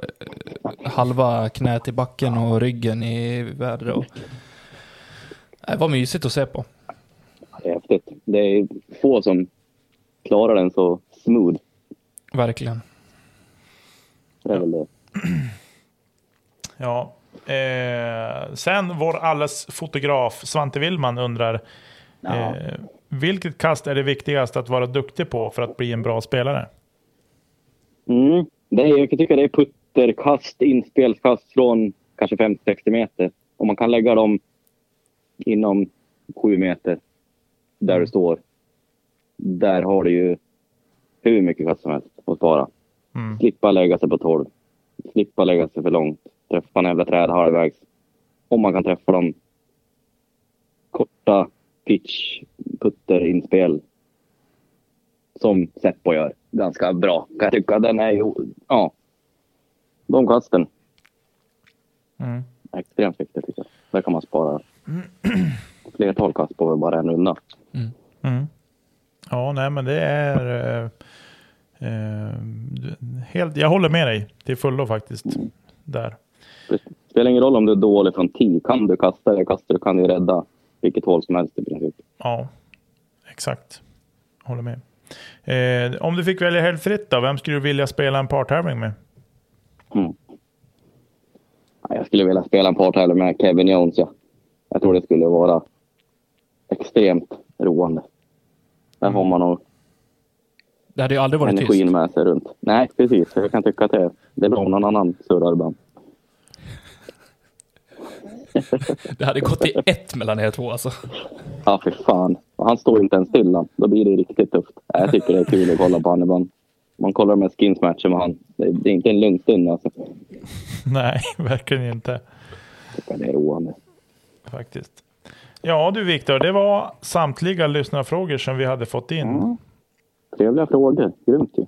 halva knät i backen och ryggen i vädret. Och... Det var mysigt att se på. Häftigt. Det är få som klarar den så smooth. Verkligen. Det är väl det. Ja. Eh, sen vår alles fotograf Svante Willman undrar Ja. eh, vilket kast är det viktigast att vara duktig på för att bli en bra spelare? Mm. Det är, jag tycka det är putterkast, inspelskast från kanske 50-60 meter. Om man kan lägga dem inom 7 meter där du står. Där har du ju hur mycket kast som helst att spara. Mm. Slippa lägga sig på 12. Slippa lägga sig för långt. Träffa en jävla träd halvvägs. om man kan träffa dem. Korta pitch, putter, inspel. Som Seppo gör ganska bra kan jag tycka. Den är ju, ja. De kasten Mm. extremt viktiga tycker jag. Där kan man spara flertal kast på bara en runda. Mm. Ja, nej men det är... Eh, eh, helt, jag håller med dig till fullo faktiskt. Där. Det spelar ingen roll om du är dålig från tee. Kan du kasta det kastar du kan du rädda vilket hål som helst i princip. Ja, exakt. Håller med. Eh, om du fick välja helt fritt då, vem skulle du vilja spela en partävling med? Mm. Ja, Jag skulle vilja spela en partävling med Kevin Jones. Ja. Jag tror det skulle vara extremt roande. Där har man nog Det hade ju aldrig varit energin tyst. med sig runt. Nej, precis. Jag kan tycka att det, det är bra om någon annan surrar ibland. Det hade gått i ett mellan er två alltså. Ja, för fan. Han står inte ens stilla. Då blir det riktigt tufft. Jag tycker det är kul att kolla på honom ibland. Man kollar med skinsmatcher med han. Det, är inte en lugn stund alltså. Nej, verkligen inte. Det är roande. Faktiskt. Ja du Viktor, det var samtliga lyssnarfrågor som vi hade fått in. Ja. Trevliga frågor. Grymt ju.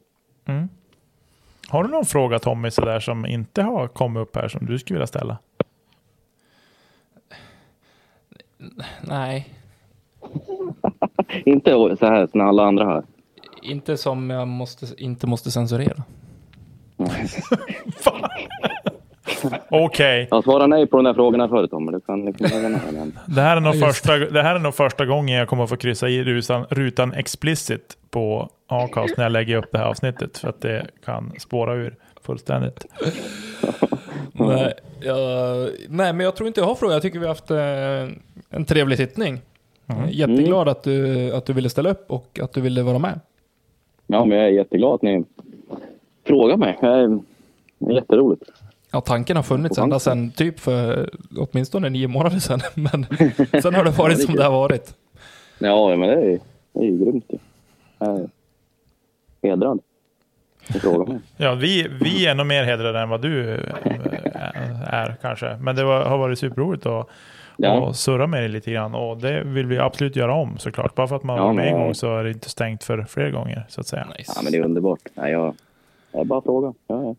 Har du någon fråga Tommy sådär som inte har kommit upp här som du skulle vilja ställa? Nej, Inte så här som alla andra här. inte som jag måste, inte måste censurera. Okej, Jag svarade nej på de där frågorna förut Tommy. Du kan liksom det, här är nog Just. första, det här är nog första gången jag kommer att få kryssa i rutan, rutan explicit på Acast när jag lägger upp det här avsnittet. För att det kan spåra ur fullständigt. Nej, jag, nej, men jag tror inte jag har frågor. Jag tycker vi har haft eh, en trevlig sittning. Är Jätteglad att, du, att du ville ställa upp och att du ville vara med. Ja, men jag är jätteglad att ni frågar mig. Det är jätteroligt. Ja, tanken har funnits ända sedan typ för åtminstone nio månader sedan. Men sen har det varit som det har varit. Ja, men det är, det är ju grymt ju. Jag är hedrad. Ja, vi, vi är nog mer hedrade än vad du eh, är kanske. Men det var, har varit superroligt att Ja. och surra med dig lite grann. Och det vill vi absolut göra om såklart. Bara för att man Ja, var med en gång så är det inte stängt för fler gånger så att säga. Nice. Ja, men det är underbart. Ja, jag, jag bara frågar. Ja, ja.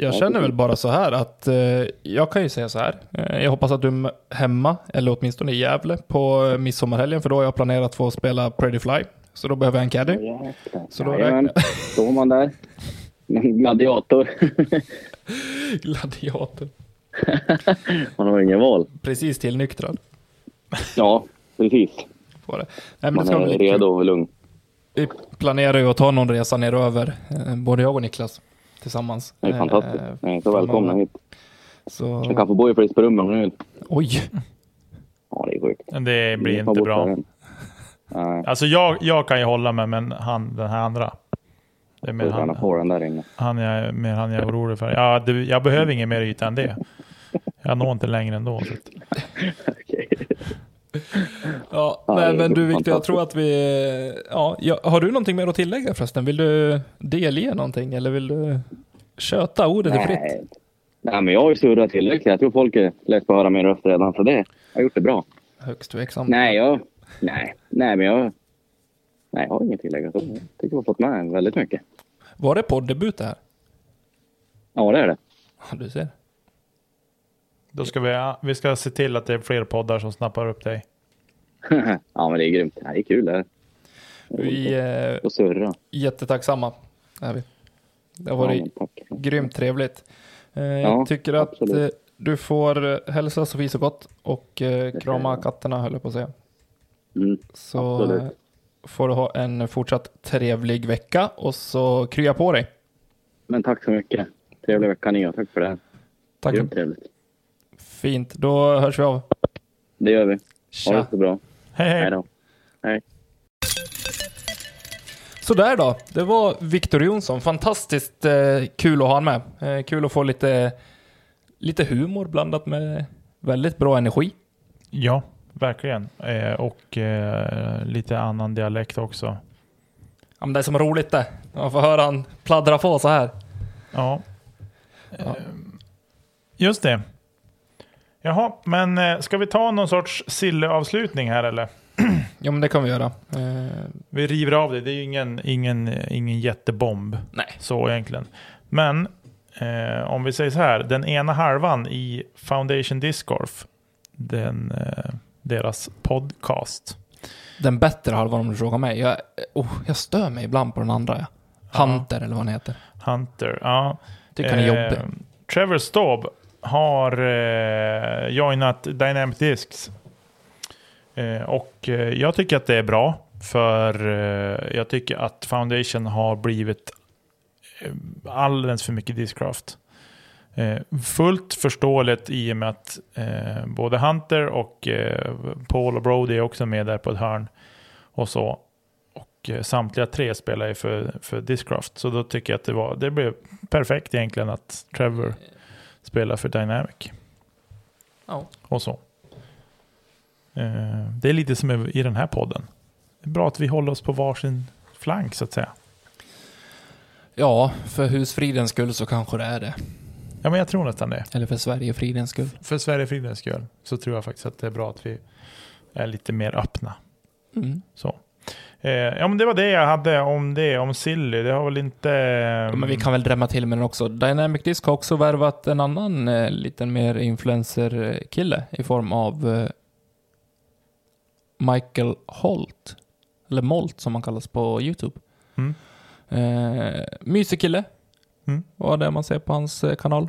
Jag känner väl bara så här att eh, jag kan ju säga så här. Eh, jag hoppas att du är hemma, eller åtminstone i Gävle, på eh, midsommarhelgen. För då har jag planerat att få spela Pretty Fly. Så då behöver jag en caddy. Jäklar. Så då Jajamän. Står man där. Gladiator. Gladiator. man har ingen val. Precis tillnyktrad. Ja, precis. Det. Nej, men det Man ska är redo och lugn. Vi planerar ju att ta någon resa neröver, eh, både jag och Niklas, tillsammans. Det är Eh, fantastiskt. Ni är så välkomna hit. Så, Jag kan få bo i flis på rummet om ni vill. oj, Ja, det är sjukt. Men det blir inte bra. Alltså jag, jag kan ju hålla mig, men han, den här andra. Det är mer han, den där inne. han, jag, mer han jag är orolig för. Ja, det, jag behöver ingen mer yta än det. Jag når inte längre ändå. Så Okej. Ja, nej, men du Victor, jag tror att vi... Ja, ja, har du någonting mer att tillägga förresten? Vill du delge någonting eller vill du köta ordet är fritt? Nej. Nej, men jag har ju surrat tillräckligt. Jag tror folk är lätt på att höra min röst redan, så det jag har gjort det bra. Högst tveksam. Nej, jag... Nej, nej men jag... Nej, jag har inget tillägg. Jag tycker jag har fått med väldigt mycket. Var det poddebut det här? Ja, det är det. Ja, du ser. Då ska vi, vi ska se till att det är fler poddar som snappar upp dig. ja, men det är grymt. Det är kul det här. Vi är Och surra. jättetacksamma. Är vi. Det har Ja, varit tack. grymt trevligt. Eh, Ja, jag tycker att absolut. eh, du får eh, hälsa Sofie så gott och eh, krama katterna höll jag på att säga. Mm. Så Absolut. eh, får du ha en fortsatt trevlig vecka och så krya på dig. Men tack så mycket. Trevlig vecka ni och tack för det. här. Tack. Grymt trevligt. Fint, då hörs vi av. Det gör vi. Ha det så bra. Hej hej! Hej då. Hej. Sådär då, det var Victor Jonsson. Fantastiskt eh, kul att ha honom med. Eh, kul att få lite, lite humor blandat med väldigt bra energi. Ja, verkligen. Eh, och eh, lite annan dialekt också. Ja, men det är som roligt det. Man får höra han pladdra på så här. Ja. Ja. Eh, Just det. Jaha, men eh, ska vi ta någon sorts Sille-avslutning här eller? Ja, men det kan vi göra. Eh, Vi river av det. Det är ju ingen, ingen, ingen jättebomb nej. så egentligen. Men eh, om vi säger så här, den ena halvan i Foundation Disc Golf, den, eh, deras podcast. Den bättre halvan om du frågar mig. Jag, oh, jag stör mig ibland på den andra. Ja. Ja. Hunter eller vad han heter. Hunter, ja. Tycker han är Eh, jobbig. Trevor Staub har eh, joinat Dynamic Discs. Eh, och eh, jag tycker att det är bra. För eh, jag tycker att Foundation har blivit eh, alldeles för mycket Discraft. Eh, fullt förståeligt i och med att eh, både Hunter och eh, Paul och Brody är också med där på ett hörn. Och så. Och eh, samtliga tre spelar ju för, för Discraft. Så då tycker jag att det, var, det blev perfekt egentligen att Trevor spelar för Dynamic. Ja. Och så. Eh, det är lite som i den här podden. Det är bra att vi håller oss på varsin flank så att säga. ja, för husfridens skull så kanske det är det. Ja, men jag tror nästan det. Eller för Sverigefridens skull. För Sverigefridens skull så tror jag faktiskt att det är bra att vi är lite mer öppna. Mm. Så. Eh, ja, men det var det jag hade om det, om Silly. Det har väl inte... Ja, men vi kan väl drämma till med den också. Dynamic Disc har också värvat en annan eh, liten mer influencer-kille i form av eh, Michael Holt. Eller Molt som han kallas på YouTube. Mm. Eh, mysig kille. Mm. Vad det man ser på hans eh, kanal.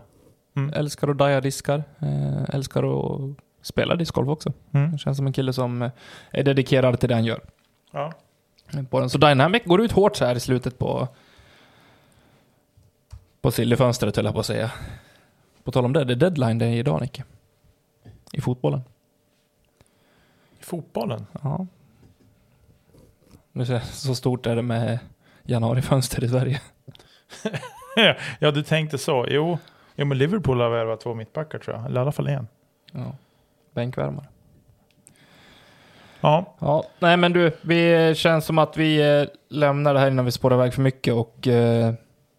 Mm. Älskar att daja diskar. Eh, älskar att spela discgolf också. Mm. Känns som en kille som eh, är dedikerad till det han gör. Ja. På den. Så Dynamic går ut hårt så här i slutet på på sillifönstret höll jag på att säga. På tal om det, det är deadline det är idag Nicke. I fotbollen. I fotbollen? Ja. Nu ser jag, så stort är det med januarifönster i Sverige. ja, du tänkte så. Jo, jo men Liverpool har värvat två mittbackar tror jag. Eller i alla fall en. Ja. Bänkvärmare. Ja, Ja, nej men du, vi känns som att vi eh, lämnar det här innan vi spårar iväg för mycket och eh,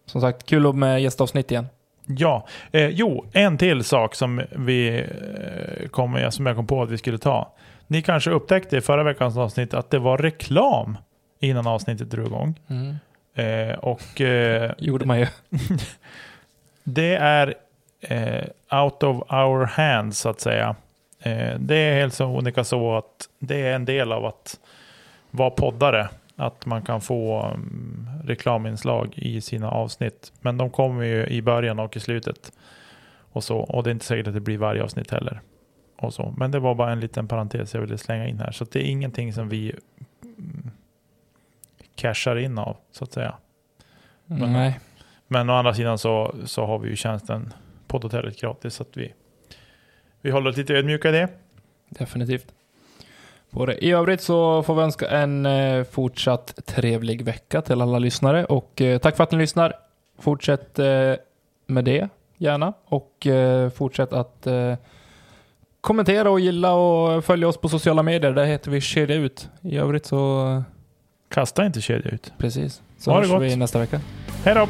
som sagt, kul med gästavsnitt igen. Ja, eh, jo, en till sak som, vi, eh, kom, som jag kom på att vi skulle ta. Ni kanske upptäckte i förra veckans avsnitt att det var reklam innan avsnittet drog igång. Mm. Eh, och eh, Gjorde man ju. det är eh, out of our hands så att säga. Eh, det är helt olika så att det är en del av att vara poddare. Att man kan få um, reklaminslag i sina avsnitt. Men de kommer ju i början och i slutet. Och, så, och det är inte säkert att det blir varje avsnitt heller. Och så. Men det var bara en liten parentes jag ville slänga in här. Så det är ingenting som vi mm, cashar in av så att säga. Men- Nej. Men å andra sidan så, så har vi ju tjänsten poddhotellet gratis. Så att vi, vi håller oss lite ödmjuka i det. Definitivt. På det. I övrigt så får vi önska en eh, fortsatt trevlig vecka till alla lyssnare och eh, tack för att ni lyssnar. Fortsätt eh, med det gärna och fortsätt att kommentera och gilla och följa oss på sociala medier. Där heter vi Kedja Ut. I övrrit så Kasta inte kedja ut. precis. Så Ha hörs vi nästa vecka. Hej då!